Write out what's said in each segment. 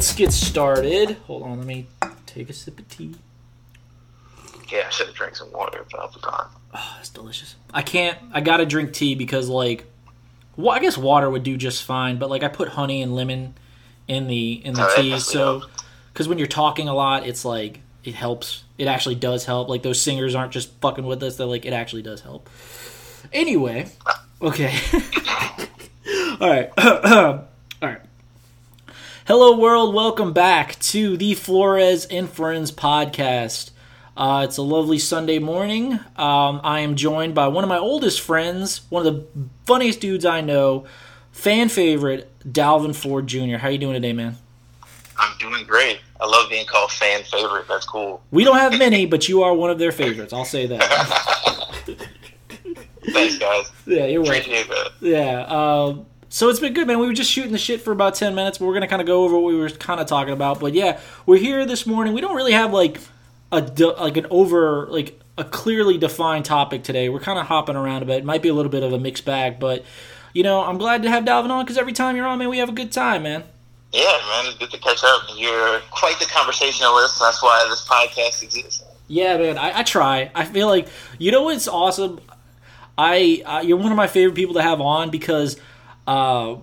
let's get started. Hold on, let me take a sip of tea. Yeah, I should have drank some water, but I forgot. Oh, it's delicious. I can't. I gotta drink tea because like, well, I guess water would do just fine. But like, I put honey and lemon in the in the Oh, tea, so because when you're talking a lot, it's like it helps. It actually does help. Like those singers aren't just fucking with us. They're like it actually does help. Anyway, okay. All right. Hello, world. Welcome back to the Flores and Friends podcast. Uh, it's a lovely Sunday morning. Um, I am joined by one of my oldest friends, one of the funniest dudes I know, fan favorite, Dalvin Ford Jr. How you doing today, man? I'm doing great. I love being called fan favorite. That's cool. We don't have many, but you are one of their favorites. I'll say that. Thanks, guys. Yeah, you're welcome. Appreciate that. Yeah. Um, so it's been good, man. We were just shooting the shit for about ten minutes, but we're gonna kind of go over what we were kind of talking about. But yeah, we're here this morning. We don't really have like a like an over like a clearly defined topic today. We're kind of hopping around a bit. It might be a little bit of a mixed bag, but you know, I'm glad to have Dalvin on because every time you're on, man, we have a good time, man. Yeah, man, it's good to catch up. You're quite the conversationalist. That's why this podcast exists. Yeah, man, I, I try. I feel like you know what's awesome. I uh, you're one of my favorite people to have on because uh,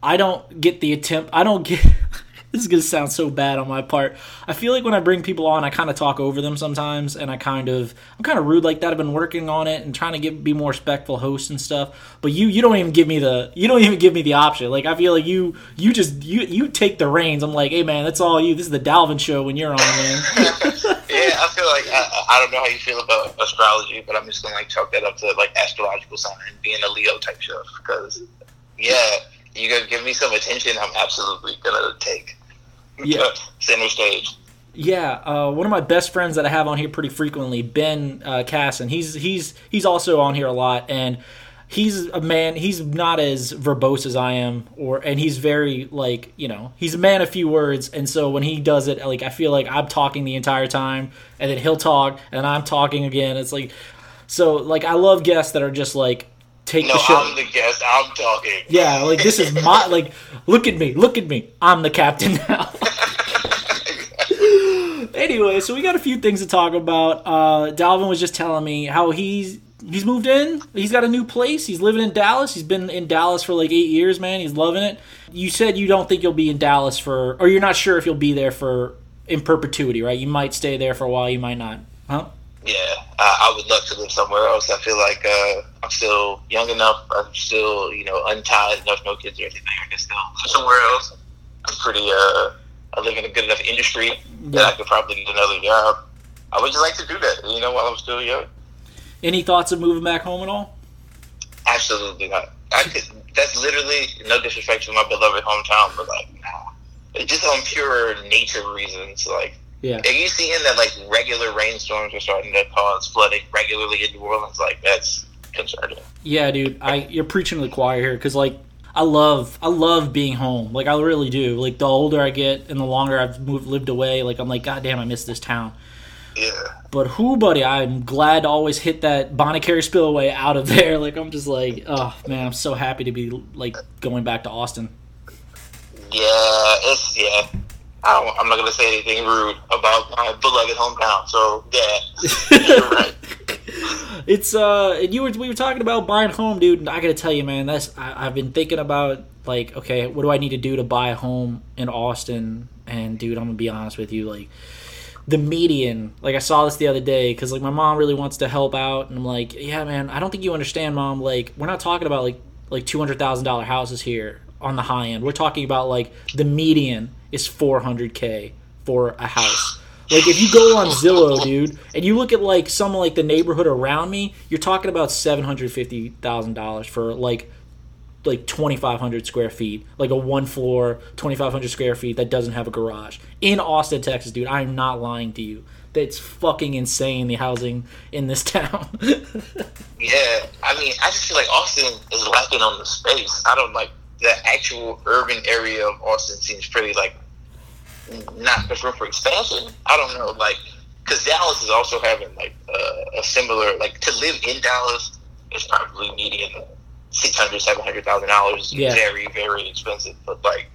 I don't get the attempt. I don't get. this is gonna sound so bad on my part. I feel like when I bring people on, I kind of talk over them sometimes, and I kind of I'm kind of rude like that. I've been working on it and trying to get be more respectful host and stuff. But you you don't even give me the you don't even give me the option. Like I feel like you you just you you take the reins. I'm like, hey man, that's all you. This is the Dalvin show when you're on, man. yeah, I feel like I, I don't know how you feel about astrology, but I'm just gonna like chalk that up to like astrological sign, and being a Leo type stuff. Because yeah, you gonna give me some attention, I'm absolutely gonna take Yeah. center stage. Yeah, uh, one of my best friends that I have on here pretty frequently, Ben uh, Casson. He's he's he's also on here a lot, and he's a man. He's not as verbose as I am, or and he's very like you know he's a man of few words, and so when he does it, like I feel like I'm talking the entire time, and then he'll talk, and I'm talking again. It's like so like I love guests that are just like take No, the show. I'm the guest. I'm talking. yeah, like this is my like look at me, look at me. I'm the captain now. anyway, so we got a few things to talk about. Uh, Dalvin was just telling me how he's he's moved in. He's got a new place. He's living in Dallas. He's been in Dallas for like eight years, man. He's loving it. You said you don't think you'll be in Dallas for, or you're not sure if you'll be there for in perpetuity, right? You might stay there for a while. You might not, huh? Yeah, I, I would love to live somewhere else. I feel like uh, I'm still young enough. I'm still, you know, untied enough, no kids or anything. I can still live somewhere else. I'm pretty. Uh, I live in a good enough industry that I could probably get another job. I would just like to do that, you know, while I'm still young. Any thoughts of moving back home at all? Absolutely not. I could. That's literally no disrespect to my beloved hometown, but like, nah. Just on pure nature reasons. Like, Yeah. are you seeing that like regular rainstorms are starting to cause flooding regularly in New Orleans? Like, that's concerning. Yeah, dude, I you're preaching to the choir here because like I love I love being home. Like I really do. Like the older I get and the longer I've moved lived away, like I'm like, God damn, I miss this town. Yeah. But who, buddy, I'm glad to always hit that Bonnet spillway out of there. Like I'm just like, oh man, I'm so happy to be like going back to Austin. Yeah, it's yeah. I I'm not gonna say anything rude about my beloved hometown. So yeah, right. It's uh, and you were we were talking about buying a home, dude. And I gotta tell you, man, that's I, I've been thinking about like, okay, what do I need to do to buy a home in Austin? And dude, I'm gonna be honest with you, like the median. Like I saw this the other day because like my mom really wants to help out, and I'm like, yeah, man, I don't think you understand, mom. Like we're not talking about like like two hundred thousand dollar houses here on the high end. We're talking about like the median is four hundred k for a house. Like if you go on Zillow, dude, and you look at like some like the neighborhood around me, you're talking about seven hundred fifty thousand dollars for like like twenty five hundred square feet, like a one floor, twenty five hundred square feet that doesn't have a garage in Austin, Texas, dude. I am not lying to you. That's fucking insane. The housing in this town. Yeah, I mean, I just feel like Austin is lacking on the space. I don't like the actual urban area of Austin seems pretty like not much room for expansion. I don't know, like because Dallas is also having like uh, a similar like to live in Dallas is probably median six hundred, seven hundred thousand dollars. Yeah. Very, very expensive. But like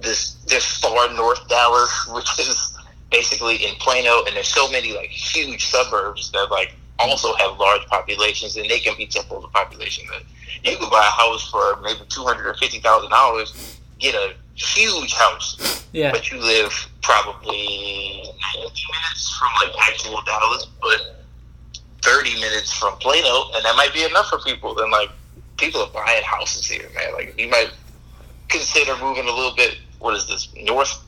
this this far north Dallas, which is basically in Plano, and there's so many like huge suburbs that like also have large populations, and they can be tenfold the population. That you could buy a house for maybe two hundred or fifty thousand dollars, get a huge house, Yeah. but you live probably ninety minutes from like actual Dallas, but thirty minutes from Plano, and that might be enough for people. Then like people are buying houses here, man. Like you might consider moving a little bit. What is this north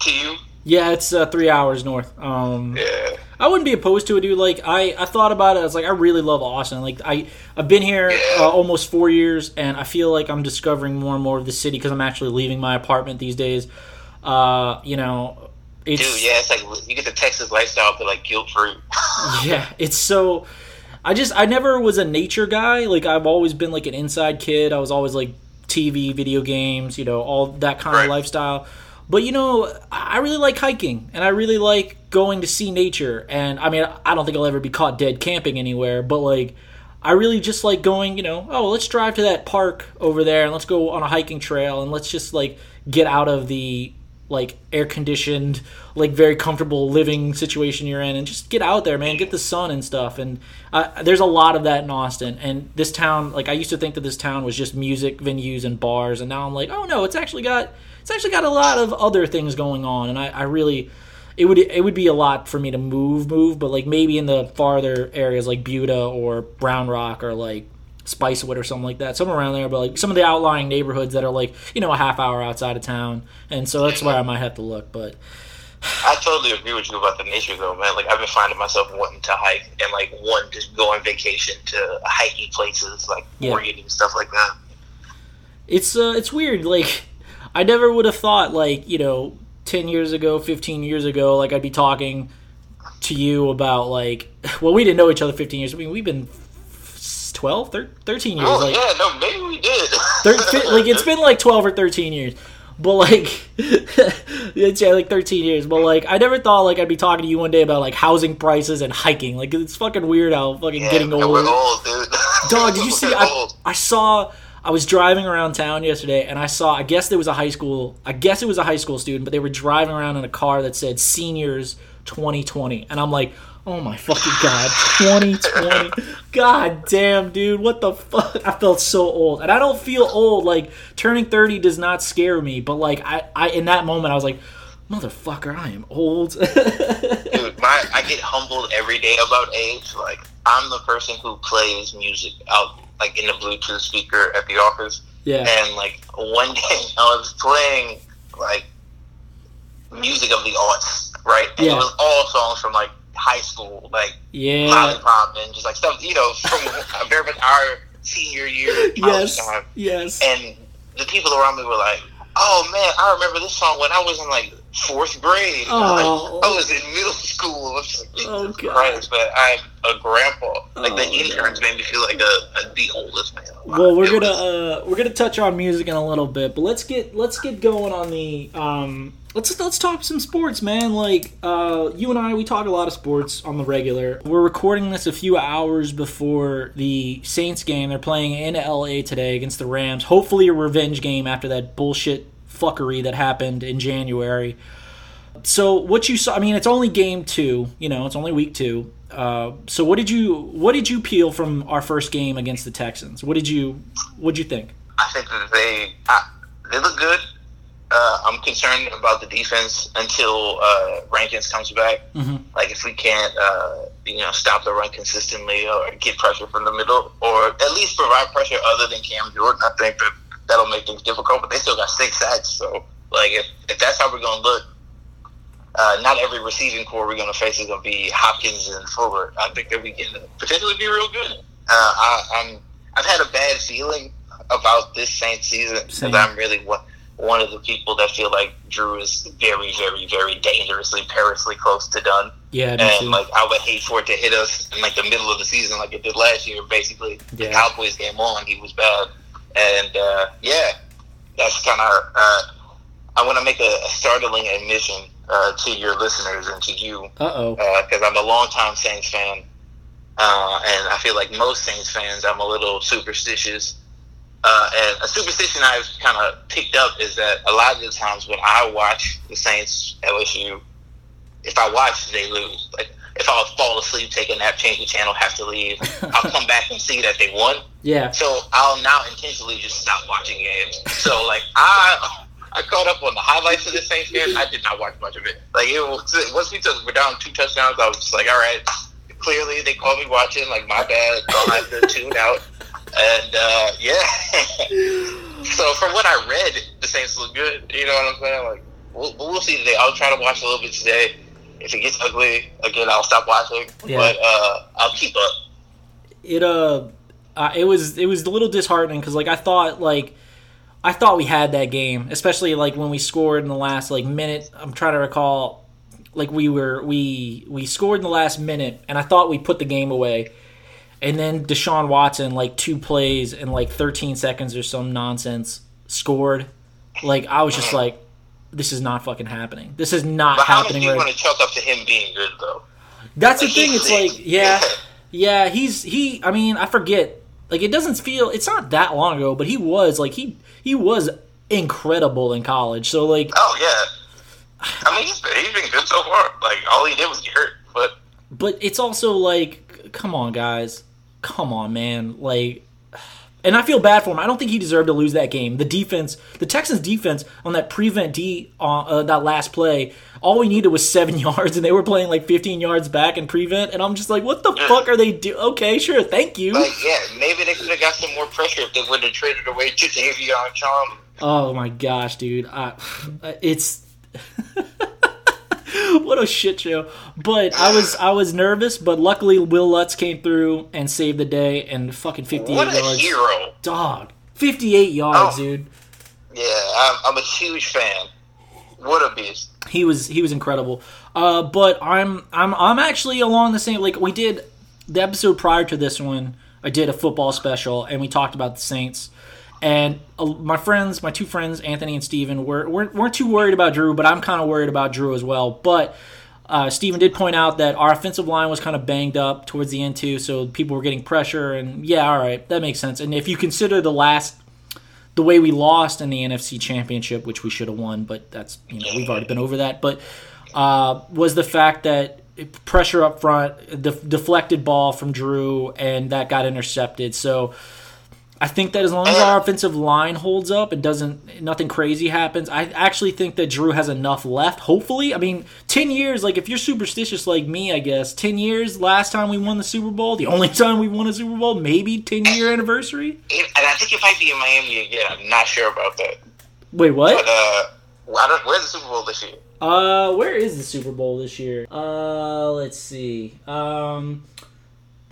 to you? Yeah, it's uh, three hours north. Um, Yeah. I wouldn't be opposed to it, dude. Like I, I thought about it. I was like, I really love Austin. Like I, I've been here uh, almost four years, and I feel like I'm discovering more and more of the city because I'm actually leaving my apartment these days. Uh, you know, it's Dude, yeah, it's like you get the Texas lifestyle, but like guilt free. yeah, it's so. I just I never was a nature guy. Like I've always been like an inside kid. I was always like TV, video games, you know, all that kind Right. of lifestyle. But you know, I really like hiking and I really like going to see nature. And I mean, I don't think I'll ever be caught dead camping anywhere, but like I really just like going, you know, oh, let's drive to that park over there and let's go on a hiking trail and let's just like get out of the like air conditioned, like very comfortable living situation you're in, and just get out there, man. Get the sun and stuff. And uh, there's a lot of that in Austin. And this town, like I used to think that this town was just music venues and bars, and now I'm like, oh no, it's actually got it's actually got a lot of other things going on. And I, I really, it would it would be a lot for me to move move, but like maybe in the farther areas like Buda or Round Rock or like Spicewood or something like that, somewhere around there. But like some of the outlying neighborhoods that are like you know a half hour outside of town, and so that's where I might have to look. But I totally agree with you about the nature, though, man. Like I've been finding myself wanting to hike and like wanting to go on vacation to hiking places like Yeah. Oregon and stuff like that. it's uh it's weird. Like I never would have thought like you know ten years ago, fifteen years ago, like I'd be talking to you about like well we didn't know each other 15 years i mean we've been 12 13 years Oh like yeah, no, maybe we did. Thir- fi- like it's been like 12 or 13 years but like it's yeah, like 13 years but like i never thought like i'd be talking to you one day about like housing prices and hiking like it's fucking weird how fucking Yeah, getting old old, dude. dog did you see I. I saw i was driving around town yesterday and i saw i guess there was a high school i guess it was a high school student but they were driving around in a car that said seniors 2020 and i'm like oh my fucking god 2020 god damn dude what the fuck? I felt so old. And i don't feel old like turning 30 does not scare me but like i, I in that moment i was like motherfucker i am old. Dude, my I get humbled every day about age. Like I'm the person who plays music out like in the Bluetooth speaker at the office. yeah And like one day I was playing like music of the arts, right? And Yeah. it was all songs from like high school, like yeah Lollipop and just like stuff, you know, from very much our senior year yes time. yes And the people around me were like, "Oh man, I remember this song when I was in like fourth grade. Oh. I was in middle school. I was like, Jesus Oh, God. Christ, but I'm a grandpa. Like the Oh, interns made me feel like a, a the oldest man. alive. Well, we're It gonna was- uh, we're gonna touch on music in a little bit, but let's get let's get going on the um let's let's talk some sports, man. Like uh, you and I, we talk a lot of sports on the regular. We're recording this a few hours before the Saints game. They're playing in LA today against the Rams. Hopefully, a revenge game after that bullshit fuckery that happened in January. So what you saw? I mean, it's only game two. You know, it's only week two. Uh, so what did you what did you peel from our first game against the Texans? What did you what did you think? I think that they I, they look good. Uh, I'm concerned about the defense until uh, Rankins comes back. Mhm. Like if we can't, uh, you know, stop the run consistently or get pressure from the middle, or at least provide pressure other than Cam Jordan, I think that that'll make things difficult. But they still got six sacks, so like if, if that's how we're gonna look, uh, not every receiving corps we're gonna face is gonna be Hopkins and Fuller. I think that we can potentially be real good. Uh, I, I'm I've had a bad feeling about this Saints season because I'm really one one of the people that feel like Drew is very, very, very dangerously, perilously close to done. Yeah, And too. like I would hate for it to hit us in like the middle of the season, like it did last year. Basically, the Cowboys game on, he was bad, and uh, yeah, that's kind of. Uh, I want to make a, a startling admission uh, to your listeners and to you Uh because I'm a longtime Saints fan, uh, and I feel like most Saints fans, I'm a little superstitious. Uh, and a superstition I've kind of picked up is that a lot of the times when I watch the Saints LSU, if I watch, they lose. Like if I fall asleep, take a nap, change the channel, have to leave, I'll come back and see that they won. Yeah. So I'll now intentionally just stop watching games. So like I I caught up on the highlights of the Saints game. I did not watch much of it. Like it was once we took we're down two touchdowns, I was just like, all right. Clearly they called me watching. Like my bad. I'll have to tune out. And uh, yeah. so from what I read, the Saints look good. You know what I'm saying? Like we'll, we'll see today. I'll try to watch a little bit today. If it gets ugly again, I'll stop watching. Yeah. But uh, I'll keep up. it uh, uh it was it was a little disheartening because like I thought like I thought we had that game, especially like when we scored in the last like minute. I'm trying to recall, like we were we we scored in the last minute, and I thought we put the game away. And then Deshaun Watson, like two plays in like 13 seconds or some nonsense, scored. Like I was just like, this is not fucking happening. This is not But how much do happening you right want to chalk up to him being good though? that's the thing. It's sick. like, yeah, yeah, he's he. I mean, I forget. Like, it doesn't feel. It's not that long ago, but he was like he he was incredible in college. So like, Oh yeah. I mean, he's been, he's been good so far. Like all he did was get hurt, but but it's also like, come on, guys, come on, man, like. And I feel bad for him. I don't think he deserved to lose that game. The defense, the Texans' defense on that prevent D on uh, that last play, all we needed was seven yards, and they were playing like 15 yards back in prevent. And I'm just like, what the fuck are they do? Okay, sure, thank you. like yeah, maybe they could have got some more pressure if they would have traded away to Davion Charm. Oh my gosh, dude! I, it's what a shit show. But I was I was nervous, but luckily Wil Lutz came through and saved the day and fucking fifty What a yards. hero! Dog, fifty eight yards, Oh. dude. Yeah, I'm, I'm a huge fan. What a beast! He was he was incredible. Uh, but I'm I'm I'm actually along the same like we did the episode prior to this one. I did a football special and we talked about the Saints. And uh, my friends, my two friends, Anthony and Steven, were, weren't, weren't too worried about Drew, but I'm kind of worried about Drew as well. But uh, Steven did point out that our offensive line was kind of banged up towards the end, too, so people were getting pressure. And yeah, all right, that makes sense. And if you consider the last the way we lost in the NFC Championship, which we should have won, but that's you know we've already been over that. But uh, was the fact that pressure up front, the deflected ball from Drew, and that got intercepted. So I think that as long as our offensive line holds up and doesn't nothing crazy happens, I actually think that Drew has enough left. Hopefully, I mean, ten years. Like if you're superstitious like me, I guess ten years. Last time we won the Super Bowl, the only time we won a Super Bowl, maybe ten year anniversary. And I think it might be in Miami again. I'm not sure about that. Wait, what? But uh, where's the Super Bowl this year? Uh, where is the Super Bowl this year? Uh, let's see. Um,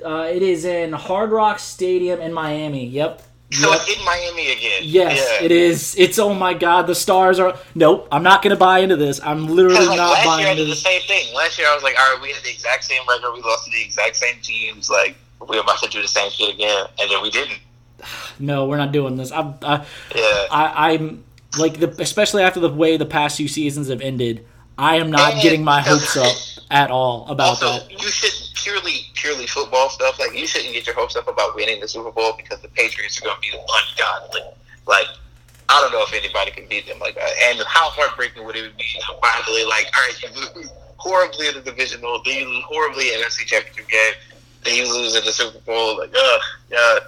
uh, it is in Hard Rock Stadium in Miami. Yep. So Yep. it's in Miami again. Yes, yeah. it is. It's oh my god, the stars are. Nope, I'm not gonna buy into this. I'm literally like not last buying year I into did the same thing. Last year I was like, all right, we had the exact same record. We lost to the exact same teams. Like we're about to do the same shit again, and then we didn't. No, we're not doing this. I'm, I, Yeah. I, I'm like the, especially after the way the past two seasons have ended. I am not And- getting my hopes up at all about also, that. you should purely purely football stuff. Like you shouldn't get your hopes up about winning the Super Bowl because the Patriots are going to be ungodly. Like I don't know if anybody can beat them like that. And how heartbreaking would it be to finally like, all right, you lose horribly in the divisional, then you lose horribly in the NFC Championship game, then you lose in the Super Bowl. Like, ugh, yeah.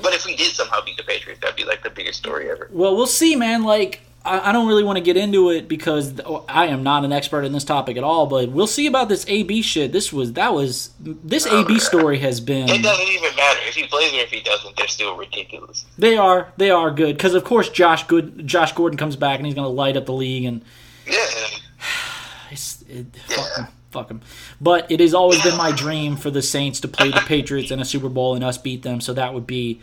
But if we did somehow beat the Patriots, that'd be like the biggest story ever. Well, we'll see, man. Like, I, I don't really want to get into it because oh, I am not an expert in this topic at all. But we'll see about this AB shit. This was that was this AB story has been. It doesn't even matter if he plays or if he doesn't. They're still ridiculous. They are they are good because of course Josh Good Josh Gordon comes back and he's gonna light up the league and Yeah. it's it, Yeah. Fuck them. But it has always been my dream for the Saints to play the Patriots in a Super Bowl and us beat them. So that would be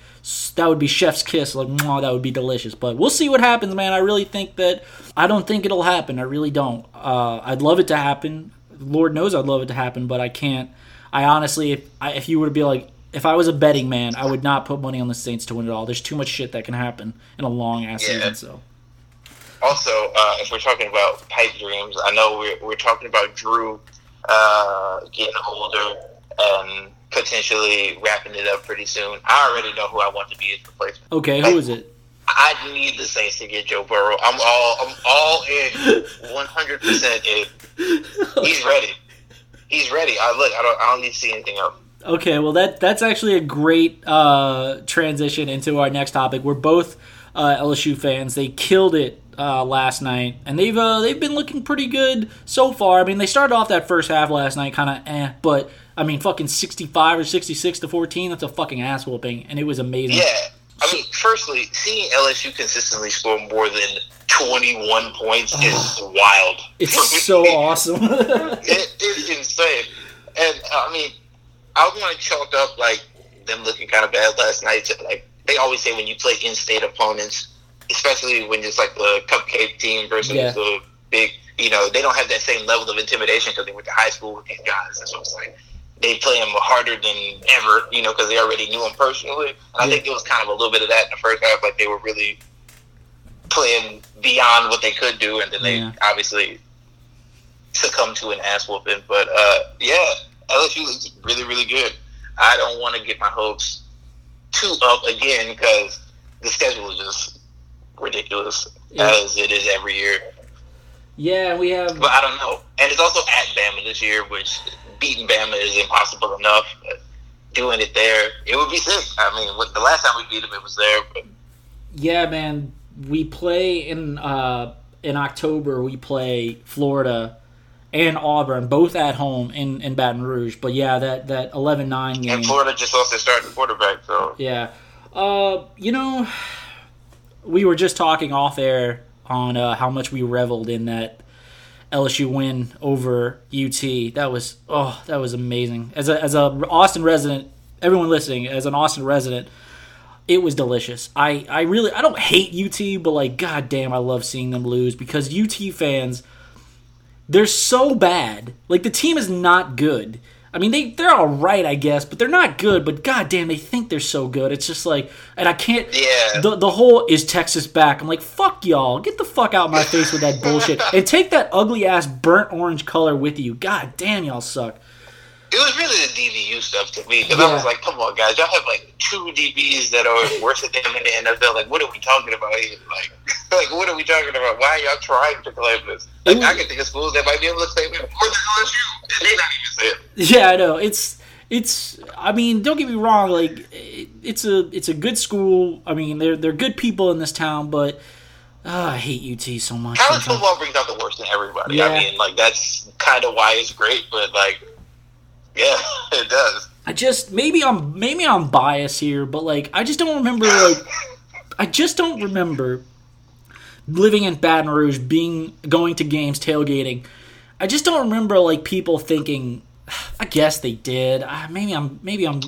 that would be chef's kiss. Like mwah, that would be delicious. But we'll see what happens, man. I really think that I don't think it'll happen. I really don't. Uh, I'd love it to happen. Lord knows I'd love it to happen, but I can't. I honestly, if I, if you were to be like, if I was a betting man, I would not put money on the Saints to win it all. There's too much shit that can happen in a long ass Yeah. season. So Also, uh, if we're talking about pipe dreams, I know we're, we're talking about Drew uh, getting older and potentially wrapping it up pretty soon. I already know who I want to be his replacement. Okay, who is it? I need the Saints to get Joe Burrow. I'm all I'm all in, one hundred percent in. He's ready. He's ready. I look. I don't. I don't need to see anything else. Okay, well that that's actually a great uh, transition into our next topic. We're both uh, LSU fans. They killed it uh, last night, and they've uh, they've been looking pretty good so far. I mean, they started off that first half last night kind of eh, but I mean, fucking sixty five or sixty six to fourteen. That's a fucking ass whooping, and it was amazing. Yeah, I mean, firstly, seeing LSU consistently score more than twenty one points is wild. It's so awesome. it is insane, and uh, I mean, I want to chalk up like them looking kind of bad last night. To, like they always say, when you play in-state opponents, especially when it's like the cupcake team versus Yeah. the big, you know, they don't have that same level of intimidation because they went to high school with these guys. That's what I'm saying. They play them harder than ever, you know, because they already knew them personally. And I think it was kind of a little bit of that in the first half. Like they were really playing beyond what they could do, and then they Yeah. obviously succumbed to an ass whooping. But uh, yeah, LSU looks really, really good. I don't want to get my hopes too up again because the schedule is just ridiculous Yeah. as it is every year. yeah, we have. But I don't know, and it's also at Bama this year, which beating Bama is impossible enough. Doing it there, it would be sick. I mean, what, the last time we beat them, it was there. But Yeah, man. We play in uh, in October. We play Florida and Auburn, both at home in, in Baton Rouge. But yeah, that that 11-9 game. and Florida just lost their starting quarterback, so Yeah. Uh, you know, we were just talking off air on uh, how much we reveled in that LSU win over UT. That was oh, that was amazing. As a as a Austin resident, everyone listening, as an Austin resident, it was delicious. I I really I don't hate UT, but like god damn, I love seeing them lose because UT fans they're so bad. Like the team is not good. I mean, they they're all right, I guess, but they're not good. But goddamn, they think they're so good. It's just like, and I can't. Yeah. The the whole is Texas back. I'm like, fuck y'all, get the fuck out of my face with that bullshit, and take that ugly ass burnt orange color with you. God damn, y'all suck. It was really the DBU stuff to me because Yeah. I was like, "Come on, guys, y'all have like two DBs that are worse than them in the NFL. Like, what are we talking about here? Like, like what are we talking about? Why are y'all trying to claim this? Like, Ooh. I can think of schools that might be able to claim it more than LSU. They not even say it. Yeah, I know. It's it's. I mean, don't get me wrong. Like, it's a it's a good school. I mean, they're they're good people in this town, but uh, I hate UT so much. College sometimes. football brings out the worst in everybody. Yeah. I mean, like that's kind of why it's great, but like, yeah, it does. I just maybe I'm maybe I'm biased here, but like I just don't remember like I just don't remember living in Baton Rouge, being going to games, tailgating. I just don't remember like people thinking. I guess they did. Uh, maybe I'm maybe I'm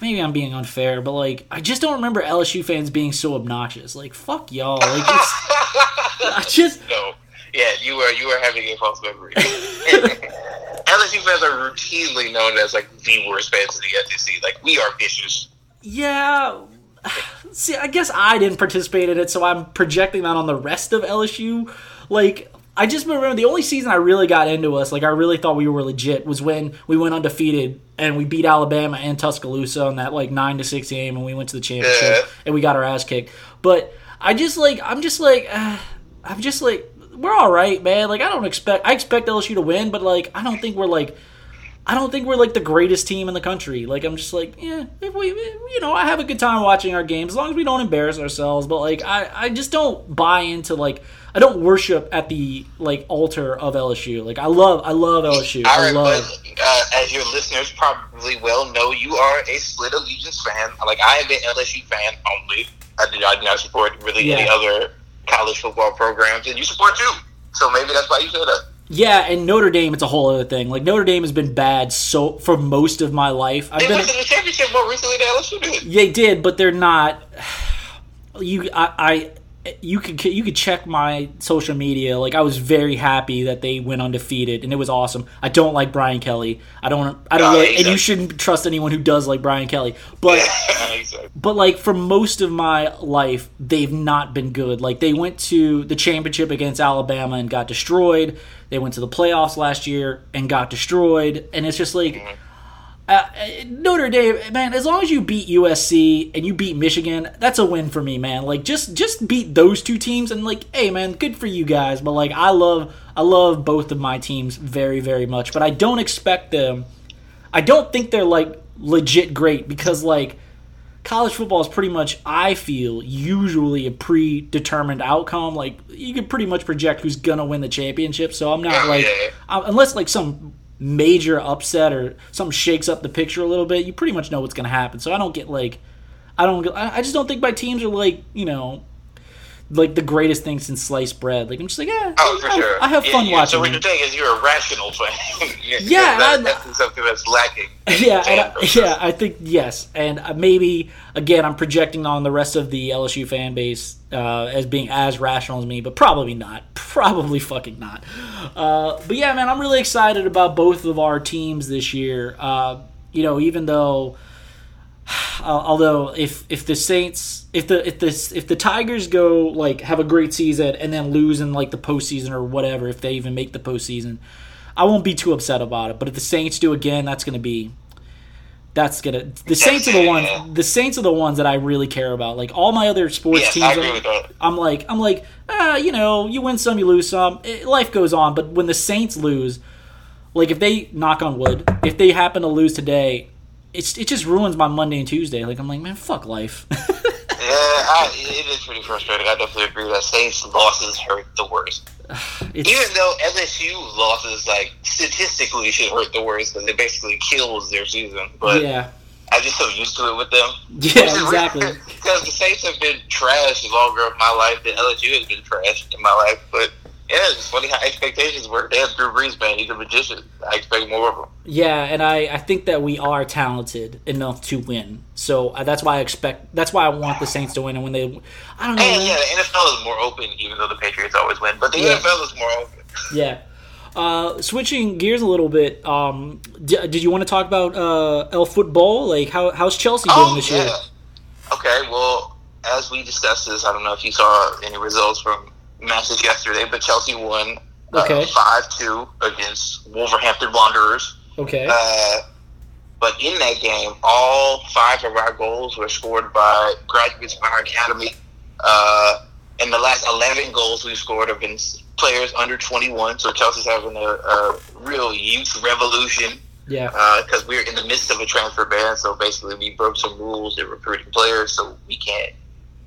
maybe I'm being unfair, but like I just don't remember LSU fans being so obnoxious. Like fuck y'all. Like it's I just no, yeah, you were you were having a false memory. LSU fans are routinely known as like the worst fans in the SEC. Like we are vicious. Yeah. See, I guess I didn't participate in it, so I'm projecting that on the rest of LSU. Like, I just remember the only season I really got into us, like I really thought we were legit, was when we went undefeated and we beat Alabama and Tuscaloosa on that like nine to six game, and we went to the championship Yeah. and we got our ass kicked. But I just like, I'm just like, uh, I'm just like, we're all right, man. Like, I don't expect, I expect LSU to win, but like, I don't think we're like. I don't think we're like the greatest team in the country. Like I'm just like, yeah, if we, you know, I have a good time watching our games as long as we don't embarrass ourselves. But like, I, I just don't buy into like, I don't worship at the like altar of LSU. Like I love, I love LSU. All I love. but uh, as your listeners probably well know, you are a split allegiance fan. Like I am an LSU fan only. I do, I do not support really any other college football programs, and you support two. So maybe that's why you said that. Yeah, and Notre Dame, it's a whole other thing. Like Notre Dame has been bad so for most of my life. I've They been. went to the championship more recently than LSU did. They did, but they're not. You, I, I, you could you could check my social media. Like I was very happy that they went undefeated, and it was awesome. I don't like Brian Kelly. I don't. I don't No, really, and you shouldn't trust anyone who does like Brian Kelly. But Exactly. but like for most of my life, they've not been good. Like they went to the championship against Alabama and got destroyed. They went to the playoffs last year and got destroyed. And it's just like Uh, Notre Dame, man, as long as you beat USC and you beat Michigan, that's a win for me, man. Like just just beat those two teams and like, hey man, good for you guys. But like I love I love both of my teams very, very much. But I don't expect them I don't think they're like legit great because like college football is pretty much I feel usually a predetermined outcome. Like you can pretty much project who's gonna win the championship. So I'm not like uh, unless like some major upset or something shakes up the picture a little bit, you pretty much know what's gonna happen. So I don't get like I don't I just don't think my teams are like you know like the greatest thing since sliced bread. Like I'm just like, yeah, oh, for I, sure. I have fun yeah, watching. So what you're saying is you're a rational fan. yeah, that, that's something that's lacking. Yeah, I, yeah, I think yes, and uh, maybe again I'm projecting on the rest of the LSU fan base uh, as being as rational as me, but probably not. Probably fucking not. Uh, but yeah, man, I'm really excited about both of our teams this year. Uh, you know, even though although if if the Saints if the if this if the Tigers go like have a great season and then lose in like the postseason or whatever if they even make the postseason, I won't be too upset about it. But if the Saints do again, that's gonna be that's gonna the Saints are the ones the Saints are the ones that I really care about. Like all my other sports teams, I'm, I'm, like I'm like ah, you know you win some you lose some it, life goes on. But when the Saints lose, like if they knock on wood, if they happen to lose today, it's it just ruins my Monday and Tuesday. Like I'm like, man, fuck life. yeah, I, it is pretty frustrating. I definitely agree that Saints losses hurt the worst. It's, Even though LSU losses, like statistically, should hurt the worst because it basically kills their season. But yeah. I'm just so used to it with them. Yeah, exactly. Because the Saints have been trash longer of my life than LSU has been trash in my life. But yeah, it's funny how expectations work. They have Drew Brees, man. He's a magician. I expect more of him. Yeah, and I, I think that we are talented enough to win. So uh, that's why I expect. That's why I want the Saints to win. And when they, I don't know. And yeah, the NFL is more open, even though the Patriots always win. But the yeah. NFL is more open. yeah. Uh, switching gears a little bit, um, d- did you want to talk about uh, El Football? Like, how, how's Chelsea doing oh, this yeah. year? Okay, well, as we discussed this, I don't know if you saw any results from matches yesterday, but Chelsea won uh, okay. five two against Wolverhampton Wanderers. Okay. Uh, but in that game, all five of our goals were scored by graduates of our academy. Uh, and the last 11 goals we've scored have been players under 21. So Chelsea's having a, a real youth revolution. Yeah. Because uh, we're in the midst of a transfer ban. So basically, we broke some rules in recruiting players. So we can't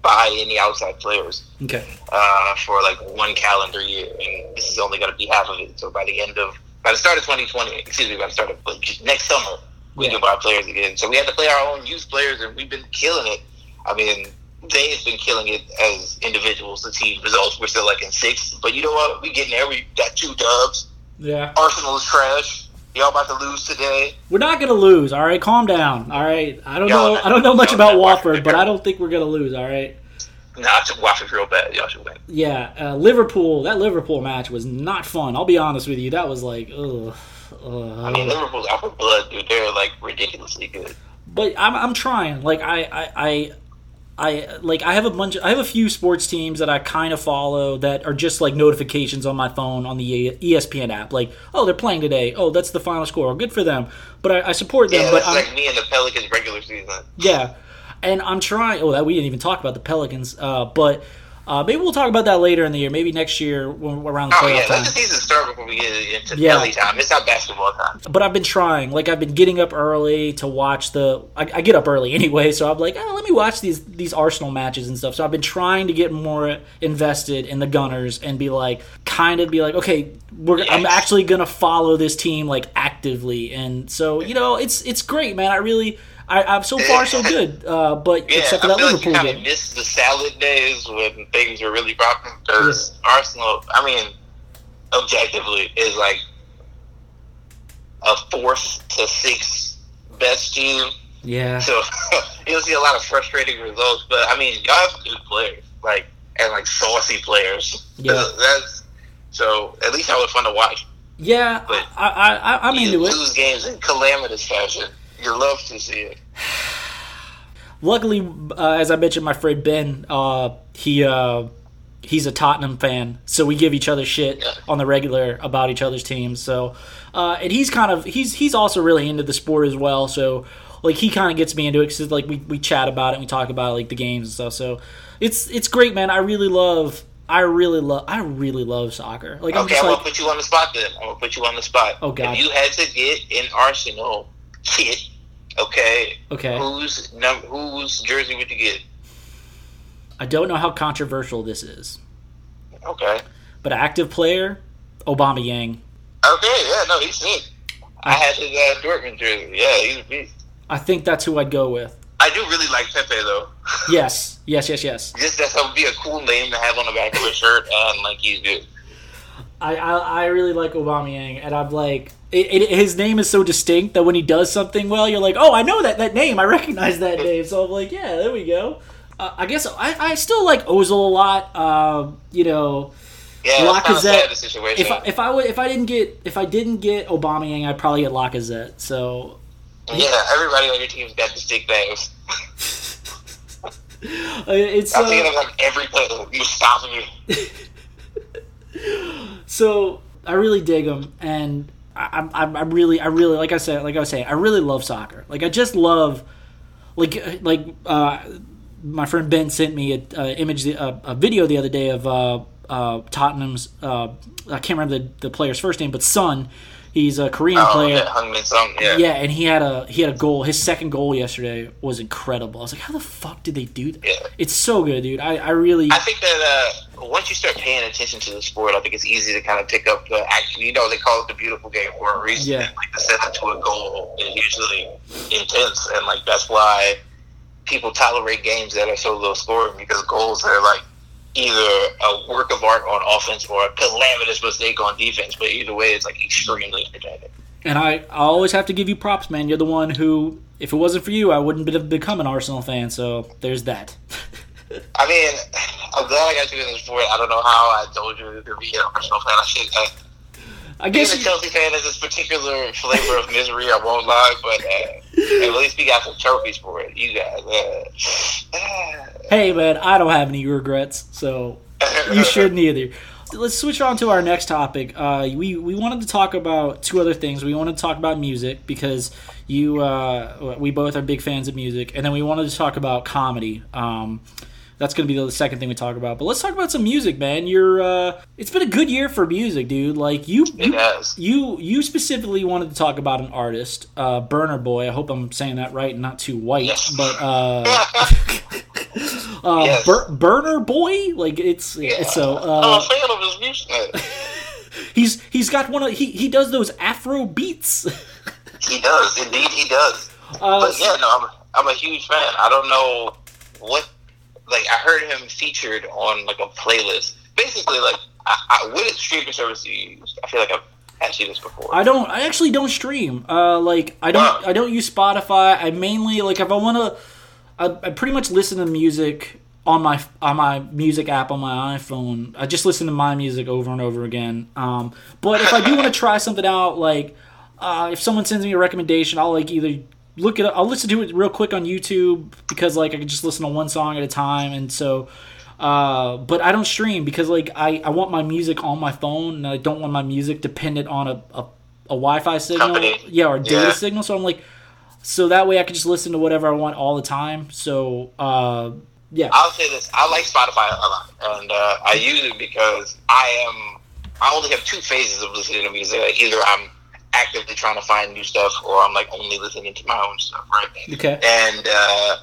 buy any outside players. Okay. Uh, for like one calendar year, and this is only going to be half of it. So by the end of by the start of 2020, excuse me, by the start of next summer, we yeah. can buy players again. So we had to play our own youth players, and we've been killing it. I mean, they have been killing it as individuals. The team results we're still like in sixth, but you know what? We getting there. We got two dubs. Yeah. Arsenal is trash. Y'all about to lose today. We're not gonna lose. All right, calm down. All right, I don't Y'all know. I don't know much about Watford, but I don't think we're gonna lose. All right. Nah, I took Watford real bad. Y'all should win. Yeah, uh, Liverpool. That Liverpool match was not fun. I'll be honest with you. That was like, ugh. I mean, Liverpool's out for blood, dude. They're like ridiculously good. But I'm, I'm trying. Like I, I, I I like I have a bunch of, I have a few sports teams that I kind of follow that are just like notifications on my phone on the ESPN app. Like oh they're playing today. Oh that's the final score. Good for them. But I, I support them yeah, but like I'm, me and the Pelicans regular season. Yeah. And I'm trying oh that we didn't even talk about the Pelicans uh, but uh, maybe we'll talk about that later in the year. Maybe next year when around the oh, playoff yeah. time. Let the season start before we get into yeah. time. It's not basketball time. But I've been trying. Like I've been getting up early to watch the. I, I get up early anyway, so I'm like, oh, let me watch these these Arsenal matches and stuff. So I've been trying to get more invested in the Gunners and be like, kind of be like, okay, we're, yes. I'm actually gonna follow this team like actively. And so you know, it's it's great, man. I really I, am so far so good, uh, but yeah, except for that Liverpool like game. Missed the salad days when things were really popping because yeah. Arsenal. I mean, objectively, is like a fourth to sixth best team. Yeah. So you'll see a lot of frustrating results, but I mean, y'all have good players, like and like saucy players. Yeah. That's so at least that was fun to watch. Yeah, but I, I, I, I'm into lose it. Lose games in calamitous fashion. You love to see it. Luckily, uh, as I mentioned, my friend Ben, uh, he uh, he's a Tottenham fan, so we give each other shit Yeah. on the regular about each other's teams. So, uh, and he's kind of he's he's also really into the sport as well. So, like he kind of gets me into it because like we, we chat about it, and we talk about like the games and stuff. So, it's it's great, man. I really love. I really love. I really love soccer. Like I'm Okay, just I'm like, gonna put you on the spot then. I'm gonna put you on the spot. Oh, God. If you had to get an Arsenal kit, okay, okay. whose num- whose jersey would you get? I don't know how controversial this is, Okay. but active player, Aubameyang. Okay, yeah, no, he's sick. I had his uh, Dortmund jersey. Yeah, he's a beast. I think that's who I'd go with. I do really like Pepe though. Yes, yes, yes, yes. Just that would be a cool name to have on the back of a shirt, and like he's good. I, I, I really like Aubameyang, and I'm like, it, it, his name is so distinct that when he does something well, you're like, oh, I know that that name, I recognize that name. So I'm like, yeah, there we go. Uh, I guess I, I still like Ozil a lot. Um, you know, Yeah, it's kind of Lacazette, sad the situation. if I, if I would if I didn't get if I didn't get Aubameyang, I'd probably get Lacazette. So yeah, everybody on your team's got distinct names. uh, it's I'm thinking uh, of like every player. You stop me. so I really dig him, and I'm I'm I'm really I really like I said like I was saying I really love soccer. Like I just love like like uh, my friend Ben sent me a, a image a, a video the other day of uh, uh, Tottenham's uh, I can't remember the, the player's first name, but Son. He's a Korean Oh, player. yeah, Heung-min Son. Yeah. Yeah, and he had a he had a goal. His second goal yesterday was incredible. I was like, how the fuck did they do that? Yeah. It's so good, dude. I, I really I think that uh, once you start paying attention to the sport, I think it's easy to kind of pick up the action. You know, they call it the beautiful game for a reason. Yeah. Like the setup to a goal is usually intense, and like that's why people tolerate games that are so low scoring because goals are like either a work of art on offense or a calamitous mistake on defense. But either way, it's like extremely entertaining. And I, I always have to give you props, man. You're the one who, if it wasn't for you, I wouldn't have become an Arsenal fan. So there's that. I mean, I'm glad I got you in this sport. I don't know how I told you to be an Arsenal fan. I should. Uh, I Being guess a you, Chelsea fan is this particular flavor of misery. I won't lie, but uh, at least we got some trophies for it. You guys. Uh, hey, man, I don't have any regrets, so you shouldn't either. Let's switch on to our next topic. Uh, we we wanted to talk about two other things. We wanted to talk about music because you uh, we both are big fans of music, and then we wanted to talk about comedy. Um, that's going to be the second thing we talk about. But let's talk about some music, man. You're uh, it's been a good year for music, dude. Like you, It you has. you you specifically wanted to talk about an artist, uh, Burna Boy. I hope I'm saying that right and not too white, Yes. but uh, uh, Yes. Bur- Burna Boy, like it's it's so I'm a uh, fan of his music. he's he's got one of he he does those Afro beats. He does, indeed, he does. Uh, But yeah, no, I'm, I'm a huge fan. I don't know what, like, I heard him featured on like a playlist. Basically, like, I, I, what streaming service do you use? I feel like I've asked you this before. I don't. I actually don't stream. Uh, like I don't. Wow. I don't use Spotify. I mainly like if I want to. I, I pretty much listen to music on my on my music app on my iPhone. I just listen to my music over and over again. Um, but if I do want to try something out, like uh, if someone sends me a recommendation, I'll like either look it. up. I'll listen to it real quick on YouTube because like I can just listen to one song at a time, and so. Uh, but I don't stream because like I, I want my music on my phone and I don't want my music dependent on a, a, a Wi-Fi signal, Company. yeah, or data Yeah. signal. So I'm like, so that way I can just listen to whatever I want all the time. So uh, yeah, I'll say this: I like Spotify a lot, and uh, I use it because I am. I only have two phases of listening to music. Like either I'm actively trying to find new stuff, or I'm like only listening to my own stuff. Right. okay, And uh,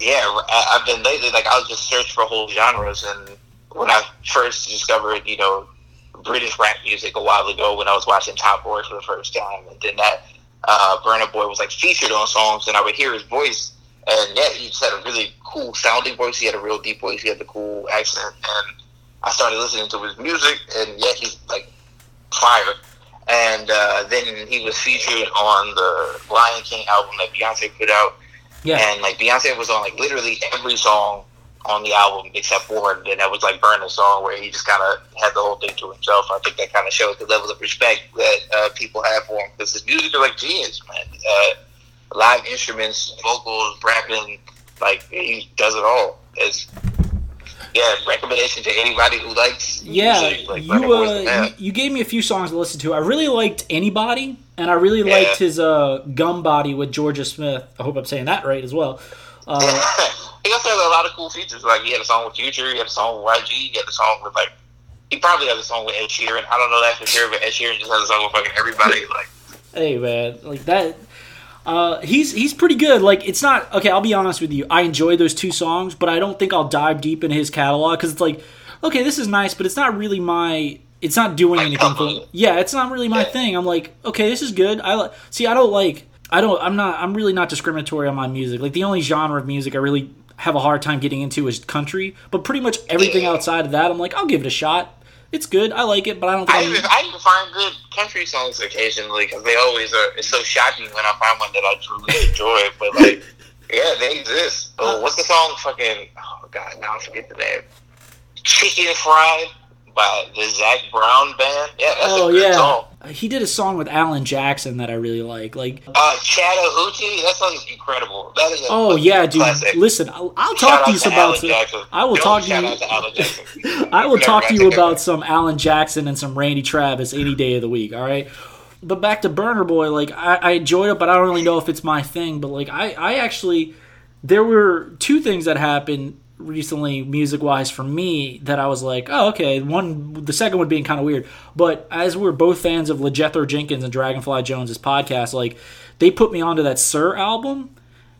yeah, I- I've been lately like I'll just search for whole genres. And when I first discovered, you know, British rap music a while ago, when I was watching Top Boy for the first time, and then that uh, Burna Boy was like featured on songs, and I would hear his voice. And yeah, he just had a really cool sounding voice. He had a real deep voice. He had the cool accent, and I started listening to his music, and yeah, he's like fire. And uh, then he was featured on the Lion King album that Beyonce put out, yeah, and like Beyonce was on like literally every song on the album except one. And that was like Burna's song where he just kind of had the whole thing to himself. I think that kind of shows the level of respect that uh, people have for him because his music is like genius, man. Uh, live instruments, vocals, rapping, like he does it all. It's yeah, recommendation to anybody who likes Yeah, music, like you, uh, you you gave me a few songs to listen to. I really liked Anybody, and I really Yeah. liked his uh, Gum Body with Jorja Smith. I hope I'm saying that right as well. Uh, he also has a lot of cool features. Like he had a song with Future, he had a song with YG, he had a song with like he probably has a song with Ed Sheeran. I don't know that for sure, but Ed Sheeran just has a song with fucking everybody. Like hey man, like that. Uh, he's he's pretty good. Like it's not okay. I'll be honest with you. I enjoy those two songs, but I don't think I'll dive deep in his catalog because it's like, okay, this is nice, but it's not really my. It's not doing anything for. on. Yeah, it's not really my thing. I'm like, okay, this is good. I like. See, I don't like. I don't. I'm not. I'm really not discriminatory on my music. Like the only genre of music I really have a hard time getting into is country. But pretty much everything outside of that, I'm like, I'll give it a shot. It's good. I like it, but I don't think. I even I even find good country songs occasionally because they always are. It's so shocking when I find one that I truly enjoy. But like, yeah, they exist. Oh, what's the uh, song? Fucking oh god, now I forget the name. Chicken Fried by the Zac Brown band. Yeah, that's oh a good yeah, song. he did a song with Alan Jackson that I really like. Like, Uh, Chattahoochee, that song is incredible. That is oh yeah, dude. classic. Listen, I'll, I'll talk to you to about. Some, I will Don't talk to you. to Alan Jackson. I will talk to you about some Alan Jackson and some Randy Travis any day of the week. All right. But back to Burna Boy, like I, I enjoyed it, but I don't really know if it's my thing. But like I, I actually, there were two things that happened recently, music wise, for me that I was like, oh okay. One, the second one being kind of weird, but as we're both fans of LeJethro Jenkins and Dragonfly Jones's podcast, like they put me onto that Sir album.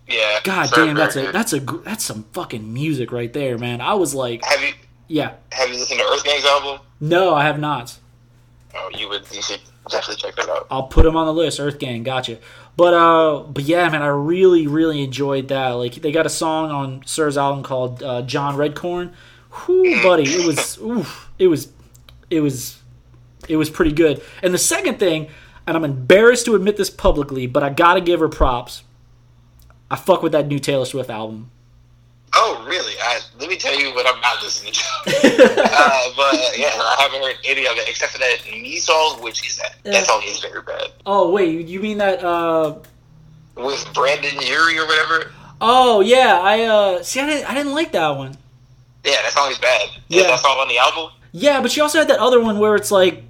Yeah. God so damn, that's a that's a that's some fucking music right there, man. I was like, Have you yeah, have you listened to Earth Gang's album? no, I have not. Oh, you would you should definitely check that out. I'll put them on the list. Earth Gang, gotcha. But uh, but yeah, man, I really really enjoyed that. Like they got a song on Sir's album called uh, John Redcorn. Whoo, buddy, it was oof, it was it was it was pretty good. And the second thing, and I'm embarrassed to admit this publicly, but I gotta give her props. I fuck with that new Taylor Swift album. Oh, really? Let me tell you what I'm not listening to. uh, but yeah, I haven't heard any of it except for that Me song, which is that, that song is very bad. Oh wait, you mean that? uh With Brendon Urie or whatever. Oh yeah, I uh see. I didn't I didn't like that one. Yeah, that song is bad. Yeah. Yeah, that song on the album. Yeah, but she also had that other one where it's like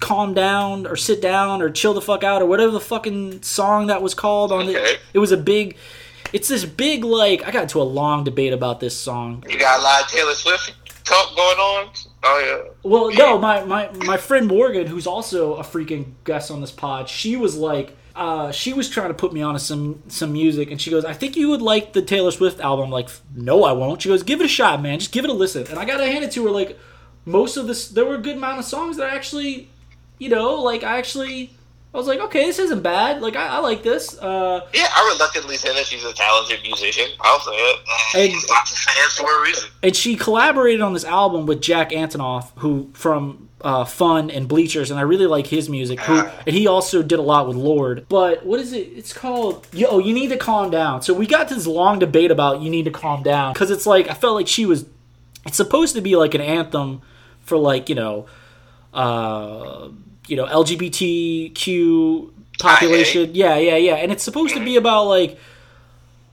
calm down or sit down or chill the fuck out or whatever the fucking song that was called on Okay. the it was a big it's this big like I got into a long debate about this song. You got a lot of Taylor Swift talk going on. Oh yeah. Well, no, my, my my friend Morgan, who's also a freaking guest on this pod, she was like uh, she was trying to put me on to some some music, and she goes, "I think you would like the Taylor Swift album." I'm like, "No, I won't." She goes, "Give it a shot, man. Just give it a listen." And I gotta hand it to her. Like most of this, there were a good amount of songs that I actually, you know, like I actually, I was like, "Okay, this isn't bad. Like I, I like this." Uh, Yeah, I reluctantly say that she's a talented musician. I'll say it. And- She's lots of fans for a reason. and she collaborated on this album with Jack Antonoff, who from uh, Fun and Bleachers, and I really like his music. Who and he also did a lot with Lorde. But what is it? It's called Yo. You need to calm down. So we got this long debate about you need to calm down because it's like I felt like she was. It's supposed to be like an anthem for like you know, uh, you know LGBTQ population. Yeah, yeah, yeah. And it's supposed to be about like.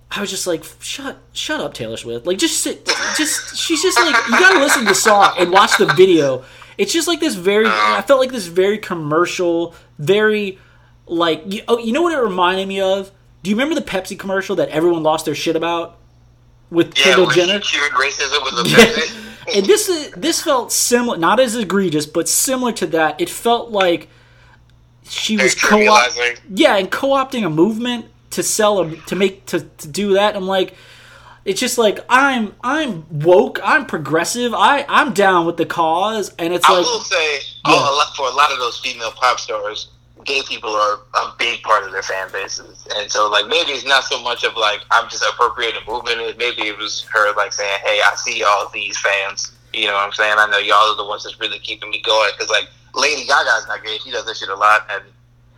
I was just like, shut, shut up, Taylor Swift. Like, just sit, just she's just like, you gotta listen to the song and watch the video. It's just like this very. I felt like this very commercial, very like. You, oh, you know what it reminded me of? Do you remember the Pepsi commercial that everyone lost their shit about with Yeah, Kendall Jenner? cured racism with a Yeah. Pepsi. And this is this felt similar, not as egregious, but similar to that. It felt like she was co yeah, and co-opting a movement to sell a to make to, to do that. I'm like, it's just like I'm I'm woke, I'm progressive, I I'm down with the cause, and it's I like I will say, Yeah. oh, a lot, for a lot of those female pop stars, gay people are a big part of their fan bases, and so like maybe it's not so much of like I'm just appropriating movement. Maybe it was her like saying, "Hey, I see all these fans. You know what I'm saying? I know y'all are the ones that's really keeping me going." Because like Lady Gaga's not gay; she does that shit a lot, and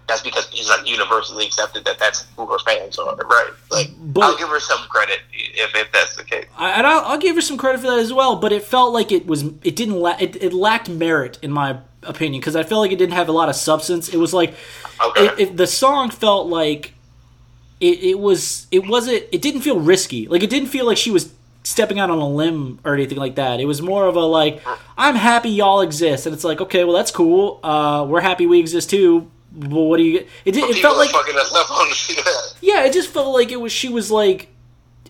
that's because she's like universally accepted that that's who her fans are, right? Like But- I'll give her some credit if if that's the case. I, and I'll, I'll give her some credit for that as well. But it felt like it was it didn't la- it, it lacked merit in my opinion because I felt like it didn't have a lot of substance. It was like Okay. it, it, the song felt like it, it was it wasn't it didn't feel risky like it didn't feel like she was stepping out on a limb or anything like that. It was more of a like, I'm happy y'all exist, and it's like, okay, well that's cool. Uh, we're happy we exist too. But what do you? It, did, it felt like fucking us up on yeah, it just felt like it was. She was like,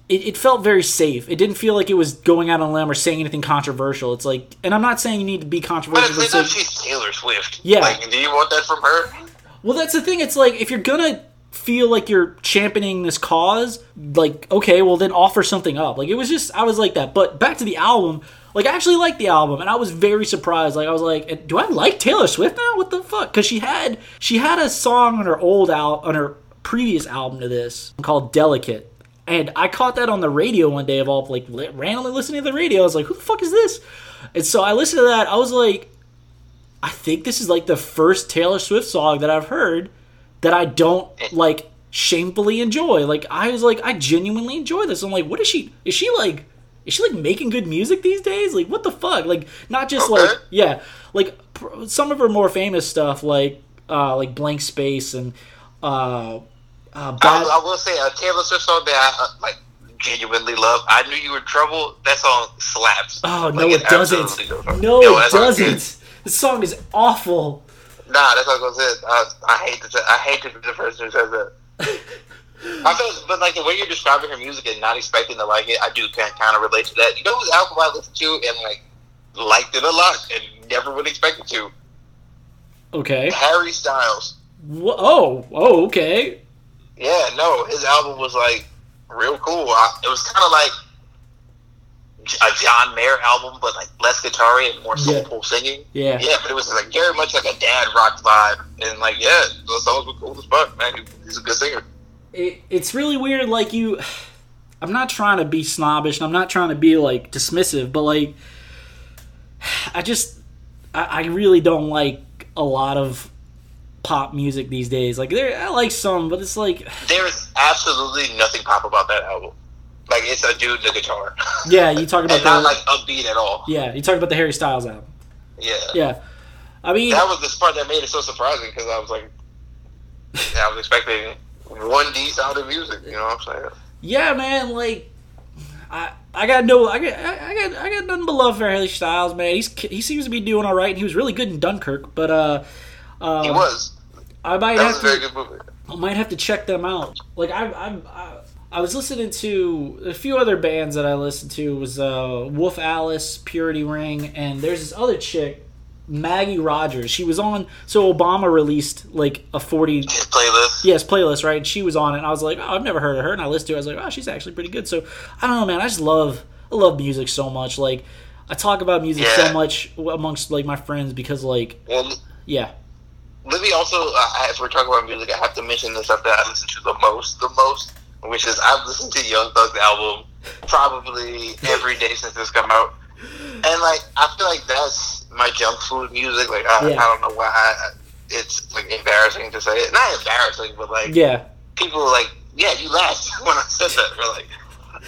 it, it felt very safe. It didn't feel like it was going out on a limb or saying anything controversial. It's like, and I'm not saying you need to be controversial. but it's like like- she's Taylor Swift. Yeah. Like, do you want that from her? well, that's the thing. It's like if you're gonna feel like you're championing this cause, like okay, well then offer something up. Like it was just, I was like that. But back to the album. Like I actually liked the album, and I was very surprised. Like I was like, "Do I like Taylor Swift now? What the fuck?" Because she had she had a song on her old out on her previous album to this called "Delicate," and I caught that on the radio one day of all like li- randomly listening to the radio. I was like, "Who the fuck is this?" And so I listened to that. I was like, I think this is like the first Taylor Swift song that I've heard that I don't like shamefully enjoy. Like I was like, I genuinely enjoy this. I'm like, what is she? Is she like? Is she like making good music these days? Like what the fuck? Like not just Okay. like yeah, like pr- some of her more famous stuff, like uh like Blank Space and uh, uh I, I will say a Taylor Swift song that I uh, like genuinely love. I knew you were in trouble. That song slaps. Oh no, Like, it doesn't. absolutely goes- No, it that song is doesn't. The song is awful. Nah, that's what I was gonna say. I, I hate to. say- I hate to be the person who says that. I feel, but like the way you're describing her music and not expecting to like it, I do kind kind of relate to that. You know whose album I listened to and like liked it a lot and never would expect it to? Okay. Harry Styles. Oh, oh, okay. Yeah, no, his album was like real cool. I, it was kind of like a John Mayer album, but like less guitar and more Yeah. soulful singing. Yeah. Yeah, but it was like very much like a dad rock vibe, and like yeah, those songs were cool as fuck, man. He- He's a good singer. it, it's really weird like you i'm not trying to be snobbish and i'm not trying to be like dismissive but like i just i, I really don't like a lot of pop music these days like there i like some but it's like There's absolutely nothing pop about that album. Like it's a dude the guitar, yeah you talk about not like upbeat at all. yeah you talk about the harry styles album Yeah, yeah i mean that was the part that made it so surprising because I was like, yeah, I was expecting one D sound of music. You know what I'm saying? yeah man like I, I got no I got I I got I got nothing but love for Harry Styles man he's he seems to be doing all right and he was really good in Dunkirk but uh, uh He was. I might That have to very good movie. I might have to check them out. Like I, I, I, I was listening to a few other bands that I listened to was uh, Wolf Alice, Purity Ring, and there's this other chick, Maggie Rogers. She was on. So Obama released like a forty His playlist. yes playlist, right? And she was on it. And I was like, oh, I've never heard of her, and I listened to. it. I was like, oh, she's actually pretty good. So I don't know, man. I just love I love music so much. Like I talk about music Yeah. so much amongst like my friends because like Well, yeah let me also, uh, as we're talking about music, I have to mention the stuff that I listen to the most, the most, which is I've listened to Young Thug's album probably every day since it's come out, and like I feel like that's my junk food music. Like I, Yeah. I don't know why I, it's like embarrassing to say it. Not embarrassing, but like yeah people are like, yeah, you laughed when I said that. We're like,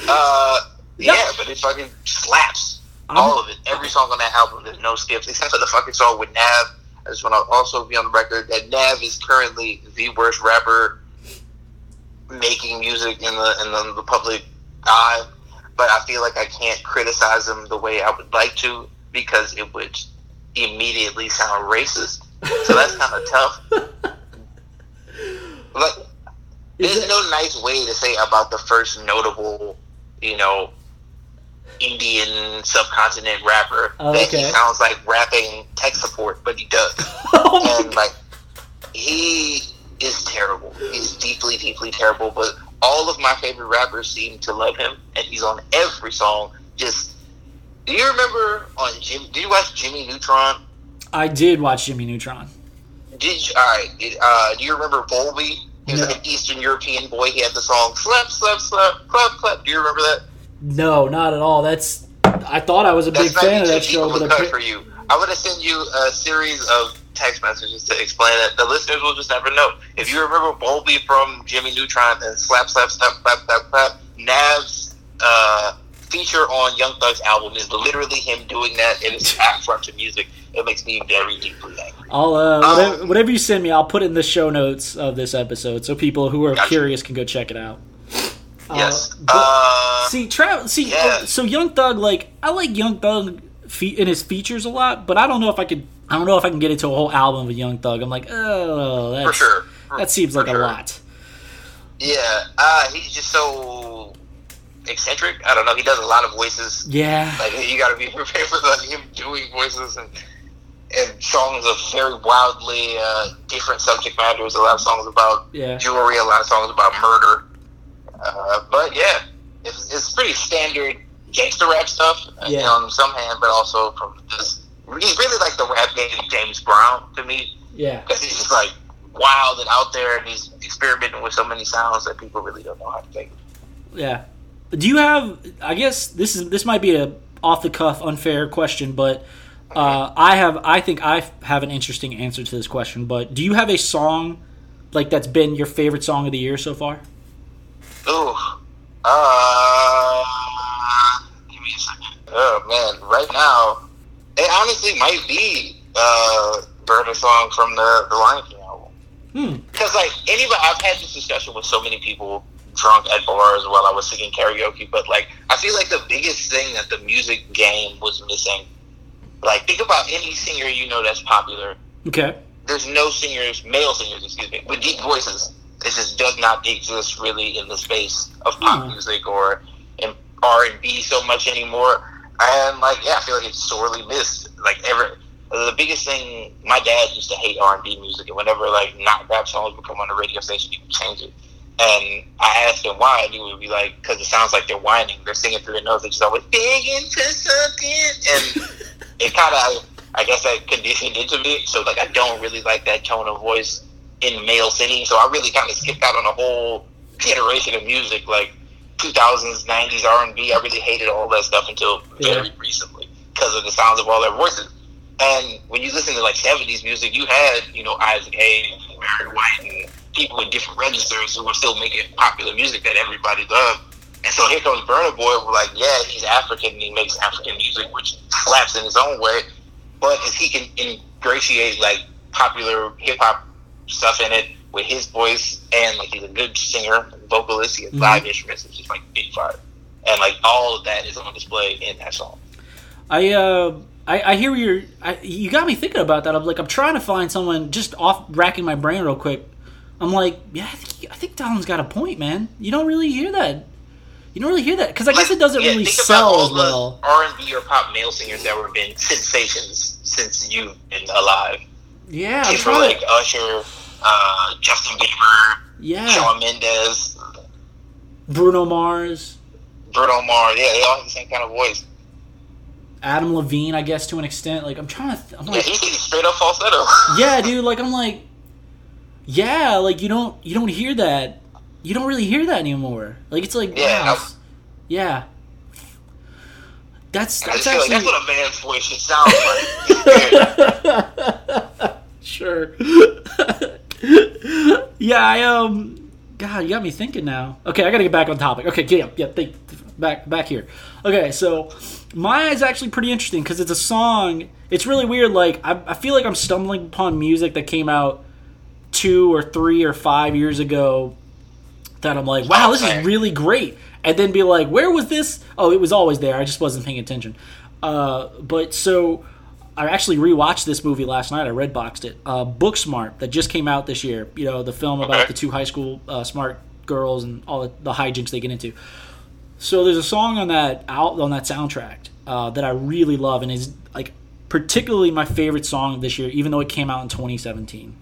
uh, Yeah. yeah, but it fucking slaps. I'm- All of it. Every song on that album, there's no skips, except for the fucking song with Nav. I just want to also be on the record that Nav is currently the worst rapper making music in the in the, the public eye. But I feel like I can't criticize him the way I would like to because it would immediately sound racist. So that's kind of tough. Like, Is there's no nice way to say about the first notable, you know, Indian subcontinent rapper Oh, that okay. he sounds like rapping tech support, but he does. oh and like, he is terrible. He's deeply, deeply terrible. But all of my favorite rappers seem to love him, and he's on every song. Just, do you remember on Jim? Did you watch Jimmy Neutron? I did watch Jimmy Neutron. Did you, all right? Did, uh, do you remember Bolbi? He was No. like an Eastern European boy. He had the song "Slap, Slap, Slap, Clap, Clap." Do you remember that? No, not at all. That's I thought I was a big fan of that show, but a cut appa- for you. I'm gonna send you a series of text messages to explain it. The listeners will just never know. If you remember Bolbi from Jimmy Neutron and Slap Slap Slap slap slap Clap, Nav's uh, feature on Young Thug's album is literally him doing that, and it's to music. It makes me very deeply angry. I'll uh, Um, whatever, whatever you send me, I'll put it in the show notes of this episode, so people who are Gotcha. curious can go check it out. Yes. but- Uh, see, Trav. See, yeah. oh, so Young Thug, like I like Young Thug fe- in his features a lot, but I don't know if I could. I don't know if I can get into a whole album with Young Thug. I'm like, oh, that's, for sure. that seems For like a lot. Yeah. Uh, he's just so eccentric. I don't know. He does a lot of voices. Yeah, Like you got to be prepared for like, him doing voices and and songs of very wildly uh, different subject matters. A lot of songs about yeah, jewelry. A lot of songs about murder. Uh, but yeah, it's, it's pretty standard gangster rap stuff Yeah. on some hand, but also from this. He's really like the rap game James Brown to me yeah. because he's just like wild and out there, and he's experimenting with so many sounds that people really don't know how to take. Yeah. Do you have? I guess this is this might be a off the cuff unfair question, but uh, I have. I think I have an interesting answer to this question. But do you have a song like that's been your favorite song of the year so far? Ooh. Uh, give me a second. Oh man, right now, it honestly might be uh, Burna song from the the Lion King album. Hmm. Because like anybody, I've had this discussion with so many people drunk at bars while I was singing karaoke. But like, I feel like the biggest thing that the music game was missing. Like, think about any singer you know that's popular. Okay. There's no singers, male singers, excuse me, with deep voices. It just does not exist really in the space of pop Hmm. music or in R and B so much anymore. And like, yeah, I feel like it's sorely missed. Like, ever the biggest thing, my dad used to hate R and B music, and whenever like not rap songs would come on the radio station, he would change it. And I asked him why, and he would be like, "Because it sounds like they're whining. They're singing through their nose. They're just always begging for something." And it kind of, I guess, that conditioned into me. So like, I don't really like that tone of voice in male singing. So I really kind of skipped out on a whole generation of music, like 2000s, 90s R and B. I really hated all that stuff until very Yeah. recently because of the sounds of all their voices. And when you listen to like 70s music, you had, you know, Isaac Hayes, Barry White, and people with different registers who were still making popular music that everybody loved. And so here comes Burna Boy, we're like, yeah, he's African and he makes African music, which slaps in his own way. But if he can ingratiate like popular hip hop stuff in it with his voice and like he's a good singer, vocalist, he has Mhm. live instruments, it's just like big fire. And like all of that is on display in that song. I uh I, I hear you're I, you got me thinking about that. I'm like I'm trying to find someone just off racking my brain real quick. I'm like, yeah, I think, I think Dalvin's got a point, man. You don't really hear that. You don't really hear that because I guess it doesn't yeah, really think about sell all as well. R and B or pop male singers that were been sensations since you've been alive. Yeah, I'm People like Usher, uh, Justin Bieber, yeah. Shawn Mendes, Bruno Mars, Bruno Mars. Yeah, they all have the same kind of voice. Adam Levine, I guess to an extent. Like I'm trying to. Th- I'm Yeah, like, he sings straight up falsetto. yeah, dude. Like I'm like, yeah. Like you don't you don't hear that. You don't really hear that anymore. Like it's like Yeah, wow, yeah. That's that's feel like actually that's what a man's voice should sound like. sure. yeah, I um. God, you got me thinking now. Okay, I gotta get back on topic. Okay, get up. Yeah, think back back here. Okay, so mine is actually pretty interesting because it's a song. It's really weird. Like I, I feel like I'm stumbling upon music that came out two or three or five years ago that I'm like, wow, this is really great. And then be like, where was this? Oh, it was always there. I just wasn't paying attention. Uh, but so I actually rewatched this movie last night. I red boxed it. Uh, Booksmart that just came out this year. You know, the film about Okay. the two high school uh, smart girls and all the, the hijinks they get into. So there's a song on that out on that soundtrack uh, that I really love and is like particularly my favorite song this year, even though it came out in 2017.